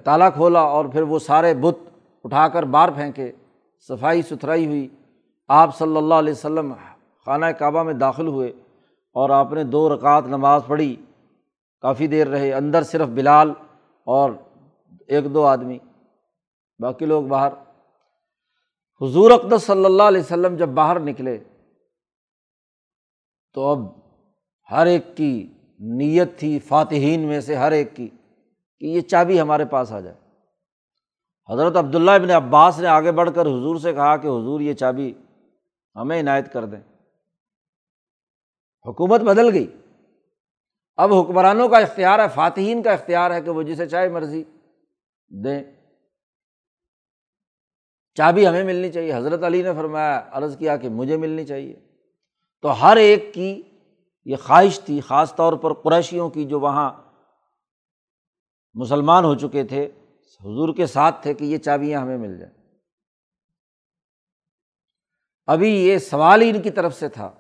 S1: تالا کھولا اور پھر وہ سارے بت اٹھا کر باہر پھینکے، صفائی ستھرائی ہوئی۔ آپ صلی اللہ علیہ وسلم خانہ کعبہ میں داخل ہوئے اور آپ نے دو رکعت نماز پڑھی۔ کافی دیر رہے، اندر صرف بلال اور ایک دو آدمی، باقی لوگ باہر۔ حضور اقدس صلی اللہ علیہ وسلم جب باہر نکلے تو اب ہر ایک کی نیت تھی فاتحین میں سے ہر ایک کی کہ یہ چابی ہمارے پاس آ جائے۔ حضرت عبداللہ ابن عباس نے آگے بڑھ کر حضور سے کہا کہ حضور یہ چابی ہمیں عنایت کر دیں۔ حکومت بدل گئی۔ اب حکمرانوں کا اختیار ہے، فاتحین کا اختیار ہے کہ وہ جسے چاہے مرضی دیں۔ چابی ہمیں ملنی چاہیے۔ حضرت علی نے فرمایا، عرض کیا کہ مجھے ملنی چاہیے۔ تو ہر ایک کی یہ خواہش تھی، خاص طور پر قریشیوں کی جو وہاں مسلمان ہو چکے تھے، حضور کے ساتھ تھے کہ یہ چابیاں ہمیں مل جائیں۔ ابھی یہ سوال ہی ان کی طرف سے تھا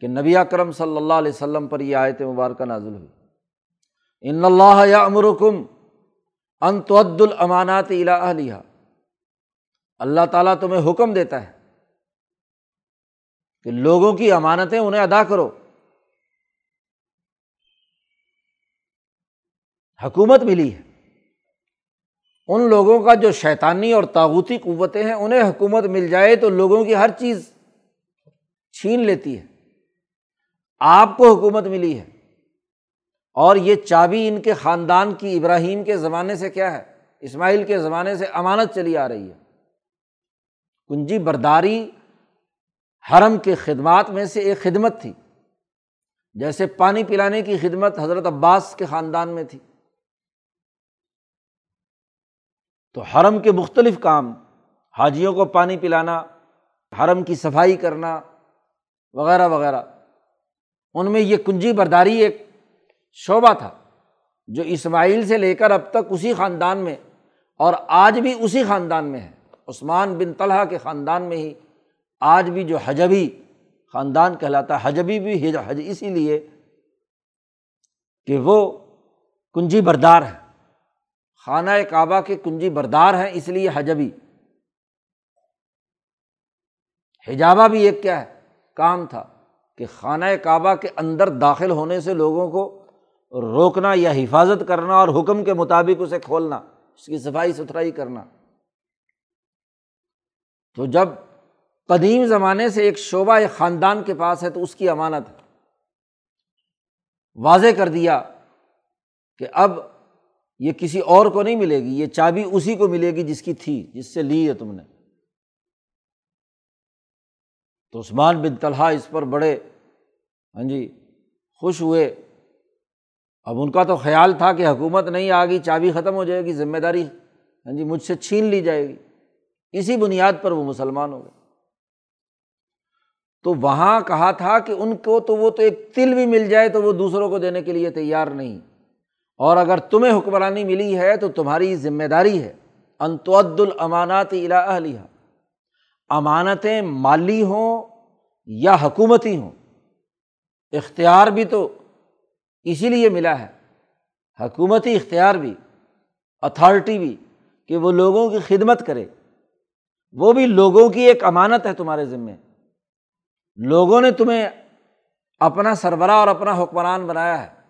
S1: کہ نبی کرم صلی اللہ علیہ وسلم پر یہ آیت مبارکہ نازل ہوئی۔ ان اللہ یا امرکم انتعد الامانات الا اللہ تعالیٰ تمہیں حکم دیتا ہے کہ لوگوں کی امانتیں انہیں ادا کرو۔ حکومت ملی ہے۔ ان لوگوں کا جو شیطانی اور تاغوتی قوتیں ہیں، انہیں حکومت مل جائے تو لوگوں کی ہر چیز چھین لیتی ہے۔ آپ کو حکومت ملی ہے۔ اور یہ چابی ان کے خاندان کی ابراہیم کے زمانے سے کیا ہے؟ اسماعیل کے زمانے سے امانت چلی آ رہی ہے۔ کنجی برداری حرم کے خدمات میں سے ایک خدمت تھی۔
S2: جیسے پانی پلانے کی خدمت حضرت عباس کے خاندان میں تھی۔ تو حرم کے مختلف کام، حاجیوں کو پانی پلانا، حرم کی صفائی کرنا، وغیرہ وغیرہ۔ ان میں یہ کنجی برداری ایک شعبہ تھا، جو اسماعیل سے لے کر اب تک اسی خاندان میں اور آج بھی اسی خاندان میں ہے۔ عثمان بن طلحہ کے خاندان میں ہی آج بھی جو حجبی خاندان کہلاتا ہے، حجبی بھی حج اسی لیے کہ وہ کنجی بردار ہے خانہ کعبہ کے کنجی بردار ہیں، اس لیے حجبی۔ حجابہ بھی ایک کیا ہے، کام تھا کہ خانہ کعبہ کے اندر داخل ہونے سے لوگوں کو روکنا یا حفاظت کرنا اور حکم کے مطابق اسے کھولنا، اس کی صفائی ستھرائی کرنا۔ تو جب قدیم زمانے سے ایک شعبہ، ایک خاندان کے پاس ہے تو اس کی امانت ہے۔ واضح کر دیا کہ اب یہ کسی اور کو نہیں ملے گی، یہ چابی اسی کو ملے گی جس کی تھی، جس سے لی ہے تم نے۔ تو عثمان بن طلحہ اس پر بڑے ہاں جی خوش ہوئے۔ اب ان کا تو خیال تھا کہ حکومت نہیں آ گئی، چابی ختم ہو جائے گی، ذمہ داری ہاں جی مجھ سے چھین لی جائے گی۔ اسی بنیاد پر وہ مسلمان ہو گئے۔ تو وہاں کہا تھا کہ ان کو تو وہ تو ایک تل بھی مل جائے تو وہ دوسروں کو دینے کے لیے تیار نہیں۔ اور اگر تمہیں حکمرانی ملی ہے تو تمہاری ذمہ داری ہے۔ انتعد الامانات الا اہلیہ امانتیں مالی ہوں یا حکومتی ہوں۔ اختیار بھی تو اسی لیے ملا ہے۔ حکومتی اختیار بھی اتھارٹی بھی کہ وہ لوگوں کی خدمت کرے۔ وہ بھی لوگوں کی ایک امانت ہے تمہارے ذمے۔ لوگوں نے تمہیں اپنا سربراہ اور اپنا حکمران بنایا ہے۔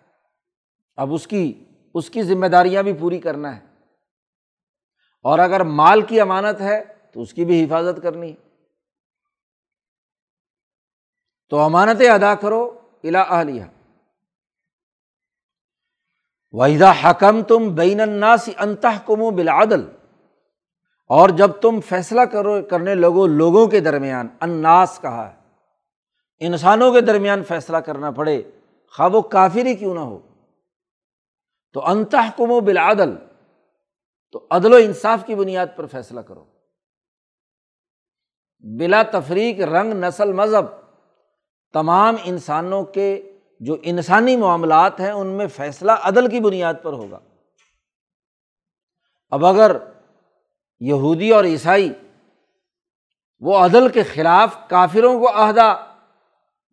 S2: اب اس کی اس کی ذمہ داریاں بھی پوری کرنا ہے۔ اور اگر مال کی امانت ہے تو اس کی بھی حفاظت کرنی ہے۔ تو امانتیں ادا کرو الا اہلیہ وحدہ حکم تم بین الناس انتہ کم و بلادل اور جب تم فیصلہ کرو، کرنے لگو لوگوں کے درمیان اناس کہا ہے۔ انسانوں کے درمیان فیصلہ کرنا پڑے خواب و کافر ہی کیوں نہ ہو۔ تو انتہ کم و بلادل تو عدل و انصاف کی بنیاد پر فیصلہ کرو۔ بلا تفریق رنگ نسل مذہب، تمام انسانوں کے جو انسانی معاملات ہیں، ان میں فیصلہ عدل کی بنیاد پر ہوگا۔ اب اگر یہودی اور عیسائی وہ عدل کے خلاف کافروں کو عہدہ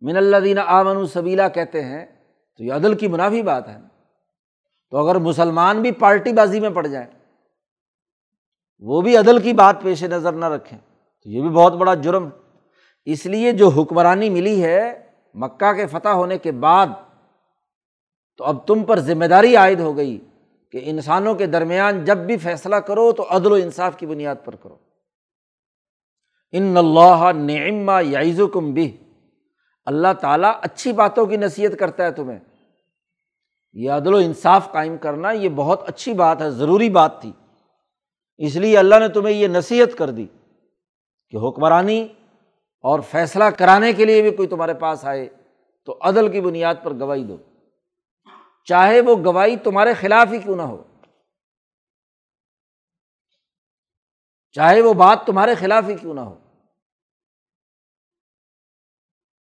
S2: من اللہ دینا آمن سبیلا کہتے ہیں، تو یہ عدل کی منافی بات ہے۔ تو اگر مسلمان بھی پارٹی بازی میں پڑ جائیں، وہ بھی عدل کی بات پیش نظر نہ رکھیں، تو یہ بھی بہت بڑا جرم۔ ہے اس لیے جو حکمرانی ملی ہے مکہ کے فتح ہونے کے بعد، تو اب تم پر ذمہ داری عائد ہو گئی کہ انسانوں کے درمیان جب بھی فیصلہ کرو تو عدل و انصاف کی بنیاد پر کرو۔ ان اللہ نعما یعز و کم بھی اللہ تعالیٰ اچھی باتوں کی نصیحت کرتا ہے تمہیں۔ یہ عدل و انصاف قائم کرنا یہ بہت اچھی بات ہے، ضروری بات تھی۔ اس لیے اللہ نے تمہیں یہ نصیحت کر دی کہ حکمرانی اور فیصلہ کرانے کے لیے بھی کوئی تمہارے پاس آئے تو عدل کی بنیاد پر گواہی دو۔ چاہے وہ گواہی تمہارے خلاف ہی کیوں نہ ہو۔ چاہے وہ بات تمہارے خلاف ہی کیوں نہ ہو۔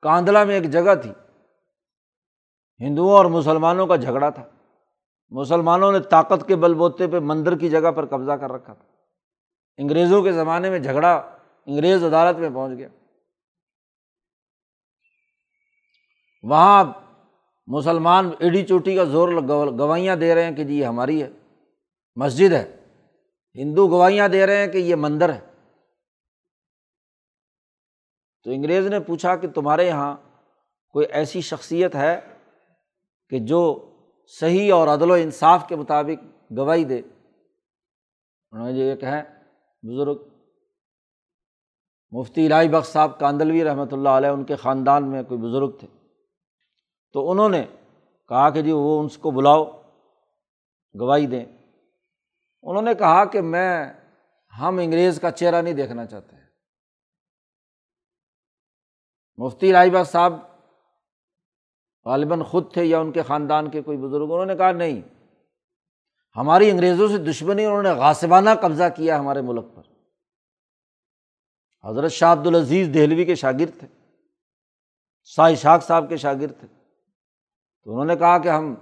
S2: کاندلا میں ایک جگہ تھی۔ ہندوؤں اور مسلمانوں کا جھگڑا تھا۔ مسلمانوں نے طاقت کے بل بوتے پہ مندر کی جگہ پر قبضہ کر رکھا تھا۔ انگریزوں کے زمانے میں جھگڑا انگریز عدالت میں پہنچ گیا۔ وہاں مسلمان ایڈی چوٹی کا زور گوائیاں دے رہے ہیں کہ جی یہ ہماری ہے۔ مسجد ہے۔ ہندو گوائیاں دے رہے ہیں کہ یہ مندر ہے۔ تو انگریز نے پوچھا کہ تمہارے یہاں کوئی ایسی شخصیت ہے کہ جو صحیح اور عدل و انصاف کے مطابق گواہی دے؟ انہوں نے یہ کہیں بزرگ، مفتی الہی بخش صاحب کاندلوی رحمۃ اللہ علیہ، ان کے خاندان میں کوئی بزرگ تھے۔ تو انہوں نے کہا کہ جی وہ ان کو بلاؤ، گواہی دیں۔ انہوں نے کہا کہ میں، ہم انگریز کا چہرہ نہیں دیکھنا چاہتے۔ مفتی رائی باغ صاحب غالباً خود تھے یا ان کے خاندان کے کوئی بزرگ، انہوں نے کہا نہیں، ہماری انگریزوں سے دشمنی، انہوں نے غاسبانہ قبضہ کیا ہمارے ملک پر۔ حضرت شاہ عبد العزیز دہلوی کے شاگرد تھے سائی شاخ صاحب کے شاگرد تھے۔ تو انہوں نے کہا کہ ہم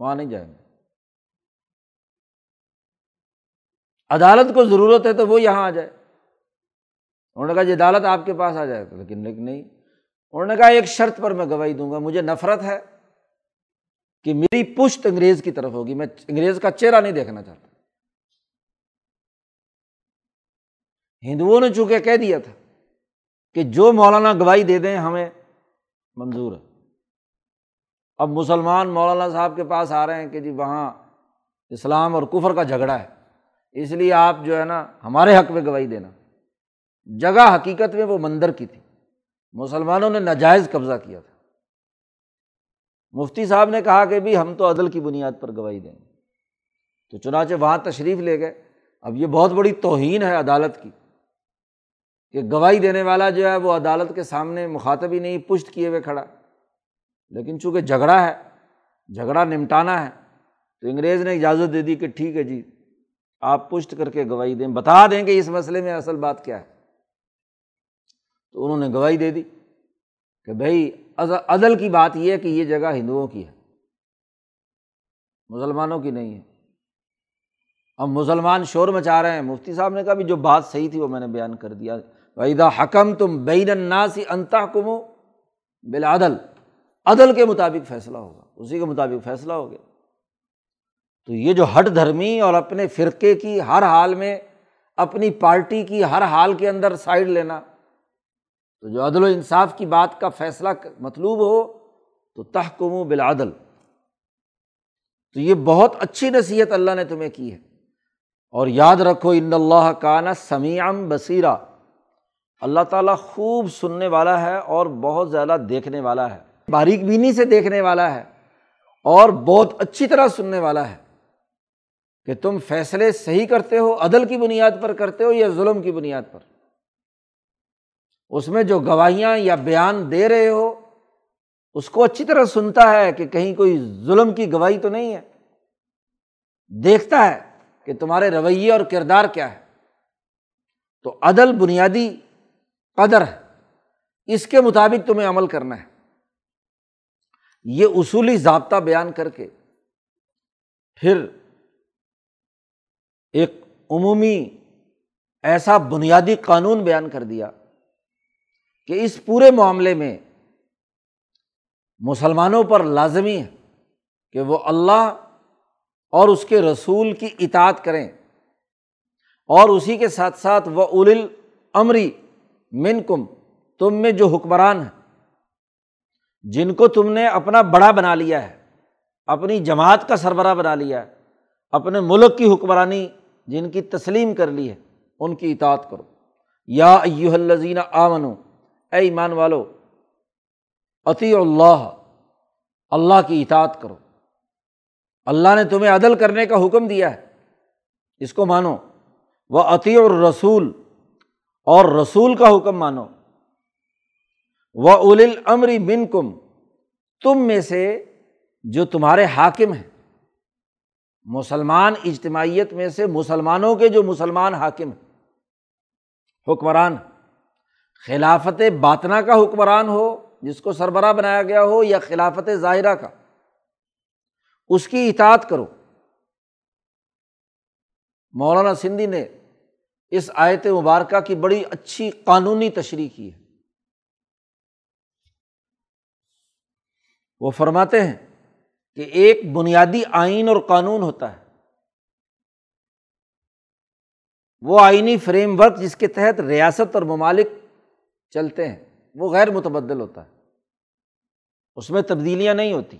S2: وہاں نہیں جائیں گے۔ عدالت کو ضرورت ہے تو وہ یہاں آ جائے۔ انہوں نے کہا یہ عدالت آپ کے پاس آ جائے لیکن نہیں انہوں نے کہا، ایک شرط پر میں گواہی دوں گا، مجھے نفرت ہے کہ میری پشت انگریز کی طرف ہوگی۔ میں انگریز کا چہرہ نہیں دیکھنا چاہتا۔ ہندوؤں نے چونکہ کہہ دیا تھا کہ جو مولانا گواہی دے دیں، ہمیں منظور ہے۔ اب مسلمان مولانا صاحب کے پاس آ رہے ہیں کہ جی وہاں اسلام اور کفر کا جھگڑا ہے، اس لیے آپ جو ہے نا، ہمارے حق میں گواہی دینا۔ جگہ حقیقت میں وہ مندر کی تھی۔ مسلمانوں نے ناجائز قبضہ کیا تھا۔ مفتی صاحب نے کہا کہ بھی ہم تو عدل کی بنیاد پر گواہی دیں گے۔ تو چنانچہ وہاں تشریف لے گئے۔ اب یہ بہت بڑی توہین ہے عدالت کی کہ گواہی دینے والا جو ہے وہ عدالت کے سامنے مخاطب ہی نہیں، پشت کیے ہوئے کھڑا۔ لیکن چونکہ جھگڑا ہے، جھگڑا نمٹانا ہے، تو انگریز نے اجازت دے دی کہ ٹھیک ہے جی آپ پشت کر کے گواہی دیں، بتا دیں کہ اس مسئلے میں اصل بات کیا ہے۔ تو انہوں نے گواہی دے دی کہ بھائی عدل کی بات یہ ہے کہ یہ جگہ ہندوؤں کی ہے۔ مسلمانوں کی نہیں ہے۔ اب مسلمان شور مچا رہے ہیں۔ مفتی صاحب نے کہا بھی جو بات صحیح تھی وہ میں نے بیان کر دیا۔ وحیدہ حکم تم بین الناسی انتا کمو بالعدل۔ عدل کے مطابق فیصلہ ہوگا۔ اسی کے مطابق فیصلہ ہو گیا۔ تو یہ جو ہٹ دھرمی اور اپنے فرقے کی ہر حال میں، اپنی پارٹی کی ہر حال کے اندر سائڈ لینا تو جو عدل و انصاف کی بات کا فیصلہ مطلوب ہو تو تحکم و بالعدل۔ تو یہ بہت اچھی نصیحت اللہ نے تمہیں کی ہے۔ اور یاد رکھو، ان اللہ کا نا سمیعم بصیرہ اللہ تعالیٰ خوب سننے والا ہے اور بہت زیادہ دیکھنے والا ہے۔ باریک بینی سے دیکھنے والا ہے اور بہت اچھی طرح سننے والا ہے کہ تم فیصلے صحیح کرتے ہو، عدل کی بنیاد پر کرتے ہو یا ظلم کی بنیاد پر۔ اس میں جو گواہیاں یا بیان دے رہے ہو، اس کو اچھی طرح سنتا ہے کہ کہیں کوئی ظلم کی گواہی تو نہیں ہے۔ دیکھتا ہے کہ تمہارے رویے اور کردار کیا ہے۔ تو عدل بنیادی قدر ہے۔ اس کے مطابق تمہیں عمل کرنا ہے۔ یہ اصولی ضابطہ بیان کر کے پھر ایک عمومی ایسا بنیادی قانون بیان کر دیا۔ کہ اس پورے معاملے میں مسلمانوں پر لازمی ہے کہ وہ اللہ اور اس کے رسول کی اطاعت کریں اور اسی کے ساتھ ساتھ وہ اول امری من کم تم میں جو حکمران ہیں، جن کو تم نے اپنا بڑا بنا لیا ہے، اپنی جماعت کا سربراہ بنا لیا ہے، اپنے ملک کی حکمرانی جن کی تسلیم کر لی ہے، ان کی اطاعت کرو۔ یا ایو الزین آمن اے ایمان والو عطی اللہ اللہ کی اطاعت کرو۔ اللہ نے تمہیں عدل کرنے کا حکم دیا ہے۔ اس کو مانو۔ وہ عطی الرسول، اور رسول کا حکم مانو۔ وہ اول امری بن کم تم میں سے جو تمہارے حاکم ہیں۔ مسلمان اجتماعیت میں سے مسلمانوں کے جو مسلمان حاکم ہیں۔ حکمران۔ خلافت باطنا کا حکمران ہو، جس کو سربراہ بنایا گیا ہو، یا خلافت ظاہرہ کا۔ اس کی اطاعت کرو۔ مولانا سندھی نے اس آیت مبارکہ کی بڑی اچھی قانونی تشریح کی ہے۔ وہ فرماتے ہیں کہ ایک بنیادی آئین اور قانون ہوتا ہے۔ وہ آئینی فریم ورک جس کے تحت ریاست اور ممالک چلتے ہیں۔ وہ غیر متبدل ہوتا ہے۔ اس میں تبدیلیاں نہیں ہوتی۔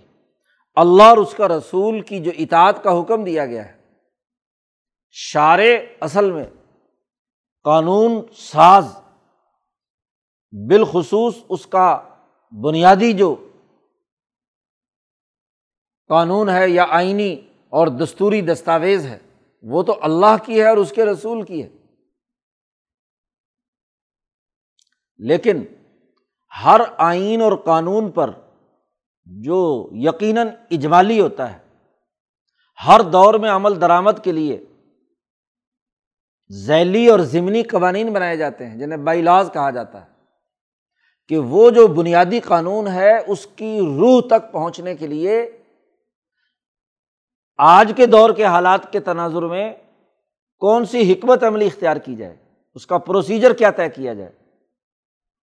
S2: اللہ اور اس کا رسول کی جو اطاعت کا حکم دیا گیا ہے شار اصل میں قانون ساز، بالخصوص اس کا بنیادی جو قانون ہے یا آئینی اور دستوری دستاویز ہے، وہ تو اللہ کی ہے اور اس کے رسول کی ہے۔ لیکن ہر آئین اور قانون پر جو یقیناً اجمالی ہوتا ہے، ہر دور میں عمل درآمد کے لیے ذیلی اور ضمنی قوانین بنائے جاتے ہیں، جنہیں بائی لاز کہا جاتا ہے، کہ وہ جو بنیادی قانون ہے، اس کی روح تک پہنچنے کے لیے آج کے دور کے حالات کے تناظر میں کون سی حکمت عملی اختیار کی جائے؟ اس کا پروسیجر کیا طے کیا جائے؟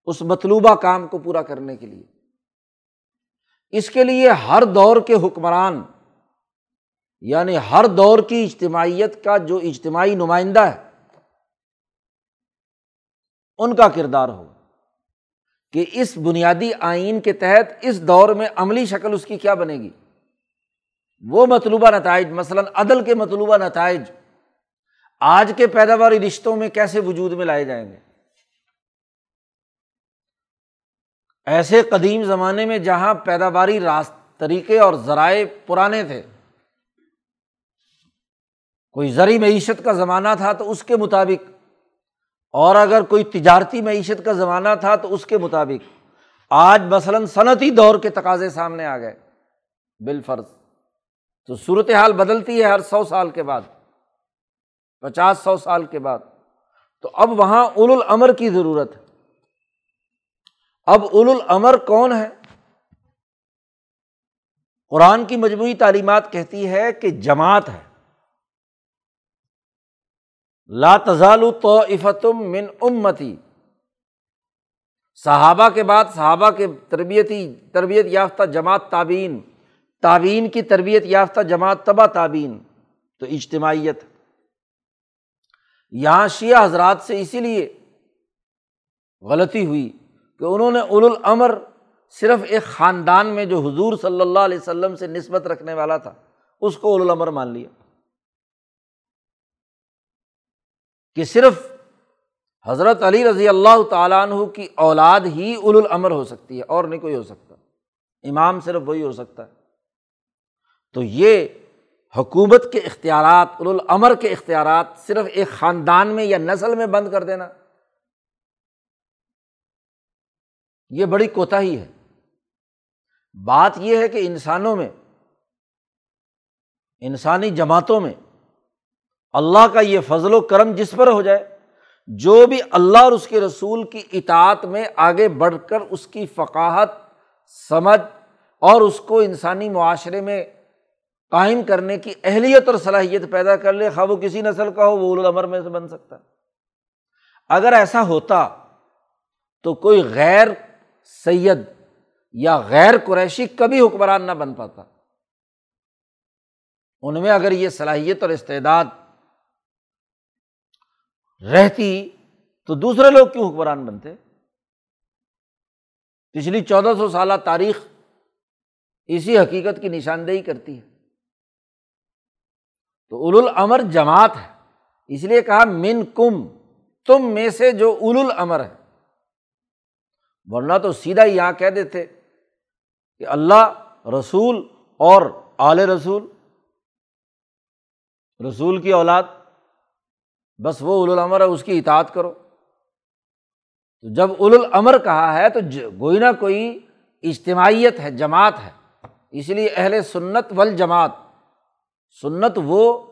S2: اس مطلوبہ کام کو پورا کرنے کے لیے۔ اس کے لیے ہر دور کے حکمران یعنی ہر دور کی اجتماعیت کا جو اجتماعی نمائندہ ہے، ان کا کردار ہو۔ کہ اس بنیادی آئین کے تحت اس دور میں عملی شکل اس کی کیا بنے گی؟ وہ مطلوبہ نتائج، مثلاً عدل کے مطلوبہ نتائج، آج کے پیداواری رشتوں میں کیسے وجود میں لائے جائیں گے؟ ایسے قدیم زمانے میں جہاں پیداواری راست طریقے اور ذرائع پرانے تھے، کوئی زرعی معیشت کا زمانہ تھا تو اس کے مطابق، اور اگر کوئی تجارتی معیشت کا زمانہ تھا تو اس کے مطابق۔ آج مثلاً صنعتی دور کے تقاضے سامنے آ گئے، بال فرض۔ تو صورت حال بدلتی ہے ہر سو سال کے بعد، پچاس سو سال کے بعد۔ تو اب وہاں اول العمر کی ضرورت ہے۔ اب اول العمر کون ہے؟ قرآن کی مجموعی تعلیمات کہتی ہے کہ جماعت ہے۔ لا تزال تو افتم من امتی۔ صحابہ کے بعد صحابہ کے تربیتی تربیت یافتہ جماعت تعبین تعبین کی تربیت یافتہ جماعت تبا تعبین تو اجتماعیت۔ یہاں شیعہ حضرات سے اسی لیے غلطی ہوئی۔ کہ انہوں نے اول العمر صرف ایک خاندان میں جو حضور صلی اللہ علیہ وسلم سے نسبت رکھنے والا تھا، اس کو اول العمر مان لیا۔ کہ صرف حضرت علی رضی اللہ تعالیٰ عنہ کی اولاد ہی اول العمر ہو سکتی ہے، اور نہیں کوئی ہو سکتا۔ امام صرف وہی ہو سکتا ہے۔ تو یہ حکومت کے اختیارات العمر کے اختیارات صرف ایک خاندان میں یا نسل میں بند کر دینا۔ یہ بڑی کوتا ہی ہے۔ بات یہ ہے کہ انسانوں میں، انسانی جماعتوں میں اللہ کا یہ فضل و کرم جس پر ہو جائے، جو بھی اللہ اور اس کے رسول کی اطاعت میں آگے بڑھ کر اس کی فقاہت، سمجھ اور اس کو انسانی معاشرے میں قائم کرنے کی اہلیت اور صلاحیت پیدا کر لے، خواہ وہ کسی نسل کا ہو، وہ العمر میں سے بن سکتا۔ اگر ایسا ہوتا تو کوئی غیر سید یا غیر قریشی کبھی حکمران نہ بن پاتا۔ ان میں اگر یہ صلاحیت اور استعداد رہتی تو دوسرے لوگ کیوں حکمران بنتے؟ پچھلی چودہ سو سالہ تاریخ اسی حقیقت کی نشاندہی کرتی ہے۔ تو اول العمر جماعت ہے، اس لیے کہا من کم تم میں سے جو اول العمر ہے۔ ورنہ تو سیدھا یہاں کہہ دیتے کہ اللہ، رسول اور اعلی رسول رسول کی اولاد، بس وہ اول العمر ہے، اس کی اطاعت کرو۔ تو جب اول العمر کہا ہے تو کوئی نہ کوئی اجتماعیت ہے، جماعت ہے۔ اس لیے اہل سنت ول جماعت سنت وہ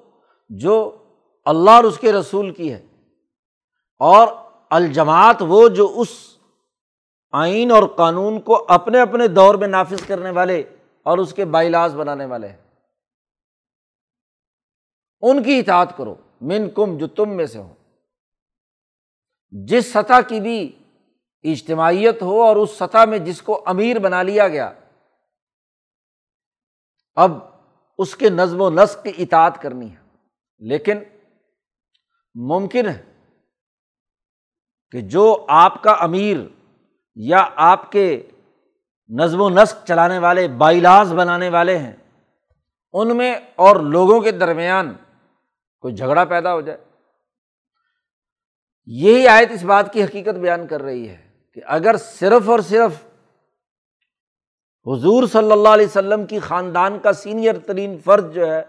S2: جو اللہ اور اس کے رسول کی ہے اور الجماعت وہ جو اس آئین اور قانون کو اپنے اپنے دور میں نافذ کرنے والے اور اس کے بائیلاز بنانے والے ہیں۔ ان کی اطاعت کرو من کم جو تم میں سے ہو۔ جس سطح کی بھی اجتماعیت ہو اور اس سطح میں جس کو امیر بنا لیا گیا، اب اس کے نظم و نسق کی اطاعت کرنی ہے۔ لیکن ممکن ہے کہ جو آپ کا امیر یا آپ کے نظم و نسق چلانے والے بائیلاز بنانے والے ہیں، ان میں اور لوگوں کے درمیان کوئی جھگڑا پیدا ہو جائے۔ یہی آیت اس بات کی حقیقت بیان کر رہی ہے کہ اگر صرف اور صرف حضور صلی اللہ علیہ وسلم کی خاندان کا سینئر ترین فرض جو ہے،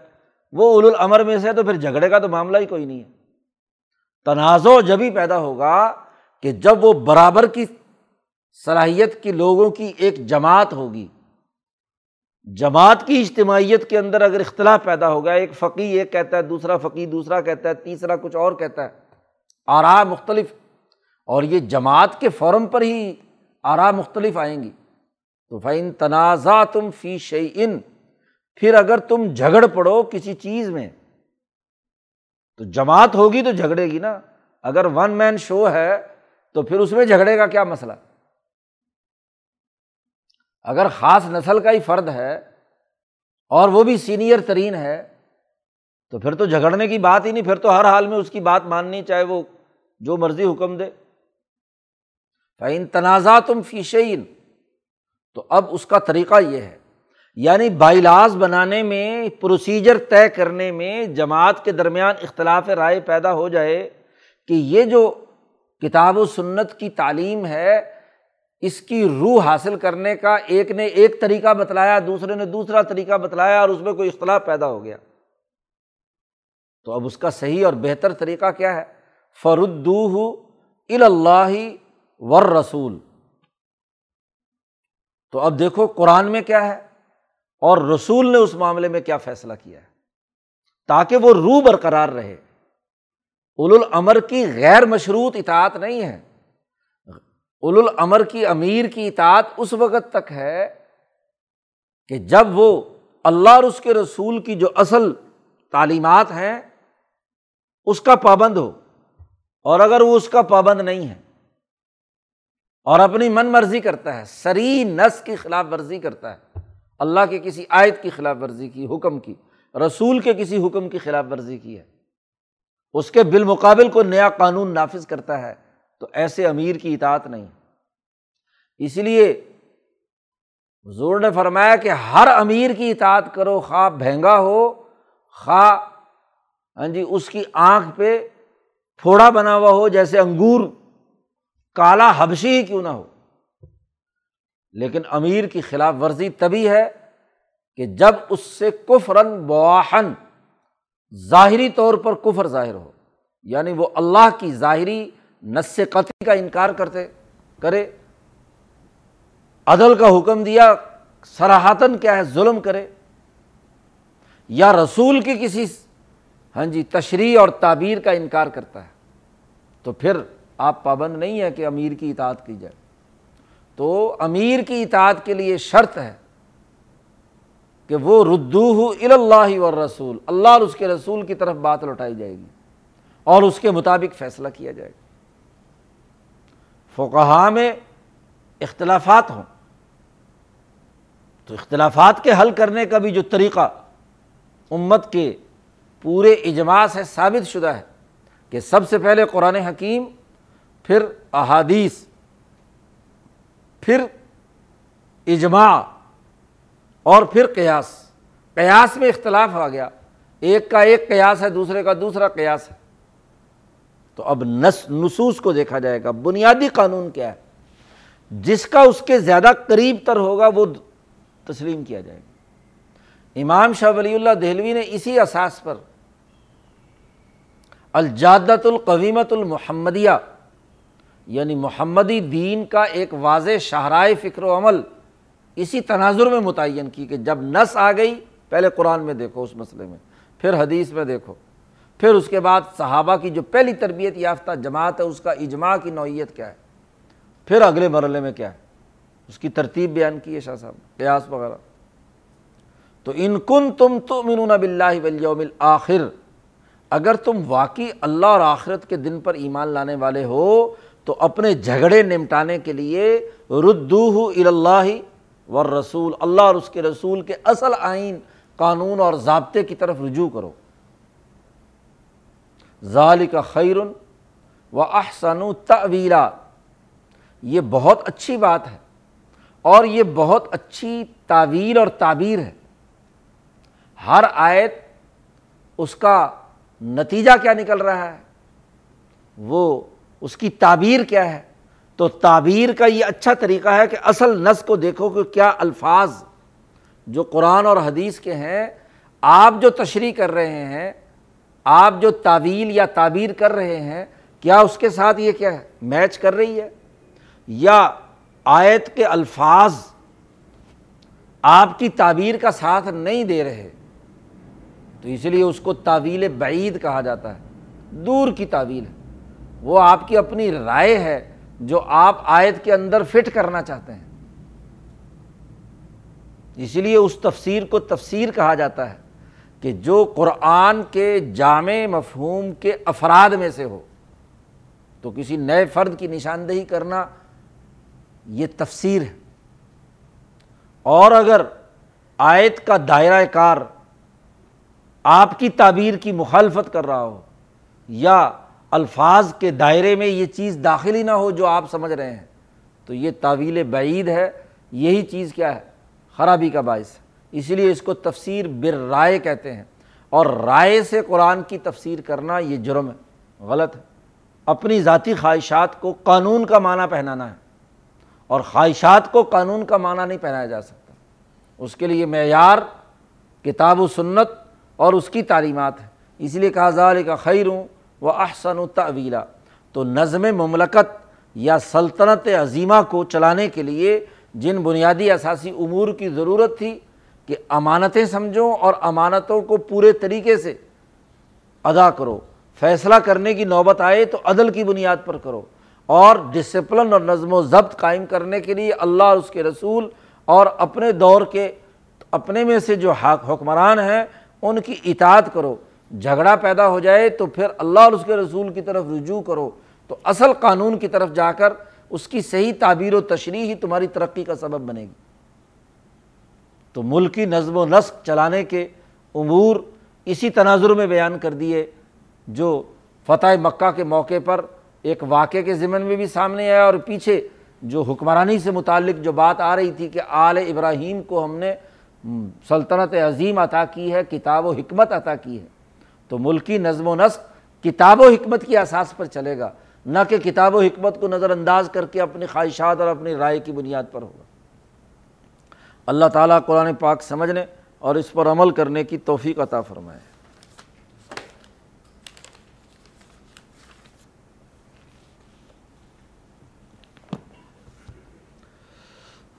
S2: وہ اول العمر میں سے ہے، تو پھر جھگڑے کا تو معاملہ ہی کوئی نہیں ہے۔ تنازع جبھی پیدا ہوگا کہ جب وہ برابر کی صلاحیت کی لوگوں کی ایک جماعت ہوگی۔ جماعت کی اجتماعیت کے اندر اگر اختلاف پیدا ہو گیا ایک فقی ایک کہتا ہے، دوسرا فقی دوسرا کہتا ہے، تیسرا کچھ اور کہتا ہے۔ آرا مختلف۔ اور یہ جماعت کے فورم پر ہی آرا مختلف آئیں گی۔ تو فعین تنازع تم فی شعی ان پھر اگر تم جھگڑ پڑو کسی چیز میں، تو جماعت ہوگی تو جھگڑے گی نا۔ اگر ون مین شو ہے، تو پھر اس میں جھگڑے کا کیا مسئلہ؟ اگر خاص نسل کا ہی فرد ہے اور وہ بھی سینئر ترین ہے، تو پھر تو جھگڑنے کی بات ہی نہیں، پھر تو ہر حال میں اس کی بات ماننی، چاہے وہ جو مرضی حکم دے۔ فعین تنازع تم فیشین تو اب اس کا طریقہ یہ ہے یعنی بائیلاز بنانے میں پروسیجر طے کرنے میں جماعت کے درمیان اختلاف رائے پیدا ہو جائے کہ یہ جو کتاب و سنت کی تعلیم ہے اس کی روح حاصل کرنے کا ایک نے ایک طریقہ بتلایا، دوسرے نے دوسرا طریقہ بتلایا اور اس میں کوئی اختلاف پیدا ہو گیا۔ تو اب اس کا صحیح اور بہتر طریقہ کیا ہے؟ فردو اللہ ور رسول تو اب دیکھو قرآن میں کیا ہے اور رسول نے اس معاملے میں کیا فیصلہ کیا ہے؟ تاکہ وہ روح برقرار رہے۔ اول العمر کی غیر مشروط اطاعت نہیں ہے۔ اول العمر کی امیر کی اطاعت اس وقت تک ہے کہ جب وہ اللہ اور اس کے رسول کی جو اصل تعلیمات ہیں، اس کا پابند ہو۔ اور اگر وہ اس کا پابند نہیں ہے اور اپنی من مرضی کرتا ہے، سری نس کی خلاف ورزی کرتا ہے، اللہ کے کسی آیت کی خلاف ورزی کی، حکم کی، رسول کے کسی حکم کی خلاف ورزی کی ہے، اس کے بالمقابل کو نیا قانون نافذ کرتا ہے تو ایسے امیر کی اطاعت نہیں۔ اس لیے حضور نے فرمایا کہ ہر امیر کی اطاعت کرو، خواہ بہنگا ہو، خواہ ہاں جی اس کی آنکھ پہ پھوڑا بنا ہوا ہو، جیسے انگور کالا حبشی ہی کیوں نہ ہو۔ لیکن امیر کی خلاف ورزی تبھی ہے کہ جب اس سے کفرن بواہن ظاہری طور پر کفر ظاہر ہو یعنی وہ اللہ کی ظاہری نس قطعی کا انکار کرتے، کرے۔ عدل کا حکم دیا، سراہتاً کیا ہے، ظلم کرے۔ یا رسول کی کسی ہاں جی تشریح اور تعبیر کا انکار کرتا ہے۔ تو پھر آپ پابند نہیں ہے کہ امیر کی اطاعت کی جائے۔ تو امیر کی اطاعت کے لیے شرط ہے کہ وہ ردو اللہ و رسول اللہ اور اس کے رسول کی طرف بات لوٹائی جائے گی اور اس کے مطابق فیصلہ کیا جائے گا۔ فقہ میں اختلافات ہوں۔ تو اختلافات کے حل کرنے کا بھی جو طریقہ امت کے پورے اجماع سے ثابت شدہ ہے کہ سب سے پہلے قرآن حکیم، پھر احادیث، پھر اجماع اور پھر قیاس۔ قیاس میں اختلاف آ گیا۔ ایک کا ایک قیاس ہے، دوسرے کا دوسرا قیاس ہے۔ تو اب نس، نصوص کو دیکھا جائے گا، بنیادی قانون کیا ہے؟ جس کا اس کے زیادہ قریب تر ہوگا وہ تسلیم کیا جائے گا۔ امام شاہ ولی اللہ دہلوی نے اسی اساس پر الجادت القویمت المحمدیہ یعنی محمدی دین کا ایک واضح شاہراہ فکر و عمل اسی تناظر میں متعین کی کہ جب نس آ گئی، پہلے قرآن میں دیکھو اس مسئلے میں، پھر حدیث میں دیکھو۔ پھر اس کے بعد صحابہ کی جو پہلی تربیت یافتہ جماعت ہے، اس کا اجماع کی نوعیت کیا ہے؟ پھر اگلے مرحلے میں کیا ہے؟ اس کی ترتیب بیان کی ہے شاہ صاحب، قیاس وغیرہ۔ تو ان کن تم تو منون بلّہ ولیوم آخر اگر تم واقعی اللہ اور آخرت کے دن پر ایمان لانے والے ہو، تو اپنے جھگڑے نمٹانے کے لیے ردو اللہ ور رسول اللہ اور اس کے رسول کے اصل آئین، قانون اور ضابطے کی طرف رجوع کرو۔ ظال کا خیرن و احسن تویلا یہ بہت اچھی بات ہے اور یہ بہت اچھی تعویر اور تعبیر ہے۔ ہر آیت اس کا نتیجہ کیا نکل رہا ہے؟ وہ اس کی تعبیر کیا ہے؟ تو تعبیر کا یہ اچھا طریقہ ہے کہ اصل نس کو دیکھو کہ کیا الفاظ جو قرآن اور حدیث کے ہیں، آپ جو تشریح کر رہے ہیں آپ جو تعویل یا تعبیر کر رہے ہیں، کیا اس کے ساتھ یہ کیا ہے؟ میچ کر رہی ہے؟ یا آیت کے الفاظ آپ کی تعبیر کا ساتھ نہیں دے رہے؟ تو اس لیے اس کو تعویل بعید کہا جاتا ہے۔ دور کی تعویل ہے۔ وہ آپ کی اپنی رائے ہے جو آپ آیت کے اندر فٹ کرنا چاہتے ہیں۔ اسی لیے اس تفسیر کو تفسیر کہا جاتا ہے۔ کہ جو قرآن کے جامع مفہوم کے افراد میں سے ہو، تو کسی نئے فرد کی نشاندہی کرنا یہ تفسیر ہے۔ اور اگر آیت کا دائرۂ کار آپ کی تعبیر کی مخالفت کر رہا ہو یا الفاظ کے دائرے میں یہ چیز داخل ہی نہ ہو جو آپ سمجھ رہے ہیں، تو یہ تعویل بعید ہے۔ یہی چیز کیا ہے؟ خرابی کا باعث ہے۔ اسی لیے اس کو تفسیر بر رائے کہتے ہیں۔ اور رائے سے قرآن کی تفسیر کرنا یہ جرم ہے، غلط ہے۔ اپنی ذاتی خواہشات کو قانون کا معنی پہنانا ہے۔ اور خواہشات کو قانون کا معنی نہیں پہنایا جا سکتا۔ اس کے لیے معیار، کتاب و سنت اور اس کی تعلیمات ہے اس لیے کہا ظال کا خیر ہوں وہ احسن و طویلا تو نظم مملکت یا سلطنت عظیمہ کو چلانے کے لیے جن بنیادی اثاثی امور کی ضرورت تھی کہ امانتیں سمجھو اور امانتوں کو پورے طریقے سے ادا کرو۔ فیصلہ کرنے کی نوبت آئے تو عدل کی بنیاد پر کرو۔ اور ڈسپلن اور نظم و ضبط قائم کرنے کے لیے اللہ اور اس کے رسول اور اپنے دور کے اپنے میں سے جو حکمران ہیں، ان کی اطاعت کرو۔ جھگڑا پیدا ہو جائے تو پھر اللہ اور اس کے رسول کی طرف رجوع کرو۔ تو اصل قانون کی طرف جا کر اس کی صحیح تعبیر و تشریح ہی تمہاری ترقی کا سبب بنے گی۔ تو ملکی نظم و نسق چلانے کے امور اسی تناظر میں بیان کر دیے، جو فتح مکہ کے موقع پر ایک واقعے کے ضمن میں بھی سامنے آیا اور پیچھے جو حکمرانی سے متعلق جو بات آ رہی تھی کہ آل ابراہیم کو ہم نے سلطنت عظیم عطا کی ہے، کتاب و حکمت عطا کی ہے، تو ملکی نظم و نسق کتاب و حکمت کی اساس پر چلے گا، نہ کہ کتاب و حکمت کو نظر انداز کر کے اپنی خواہشات اور اپنی رائے کی بنیاد پر ہوگا۔ اللہ تعالیٰ قرآن پاک سمجھنے اور اس پر عمل کرنے کی توفیق عطا فرمائے۔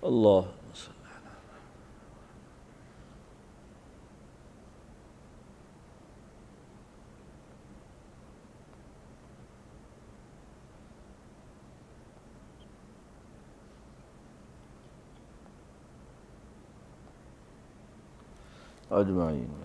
S2: اللہ اجمعین۔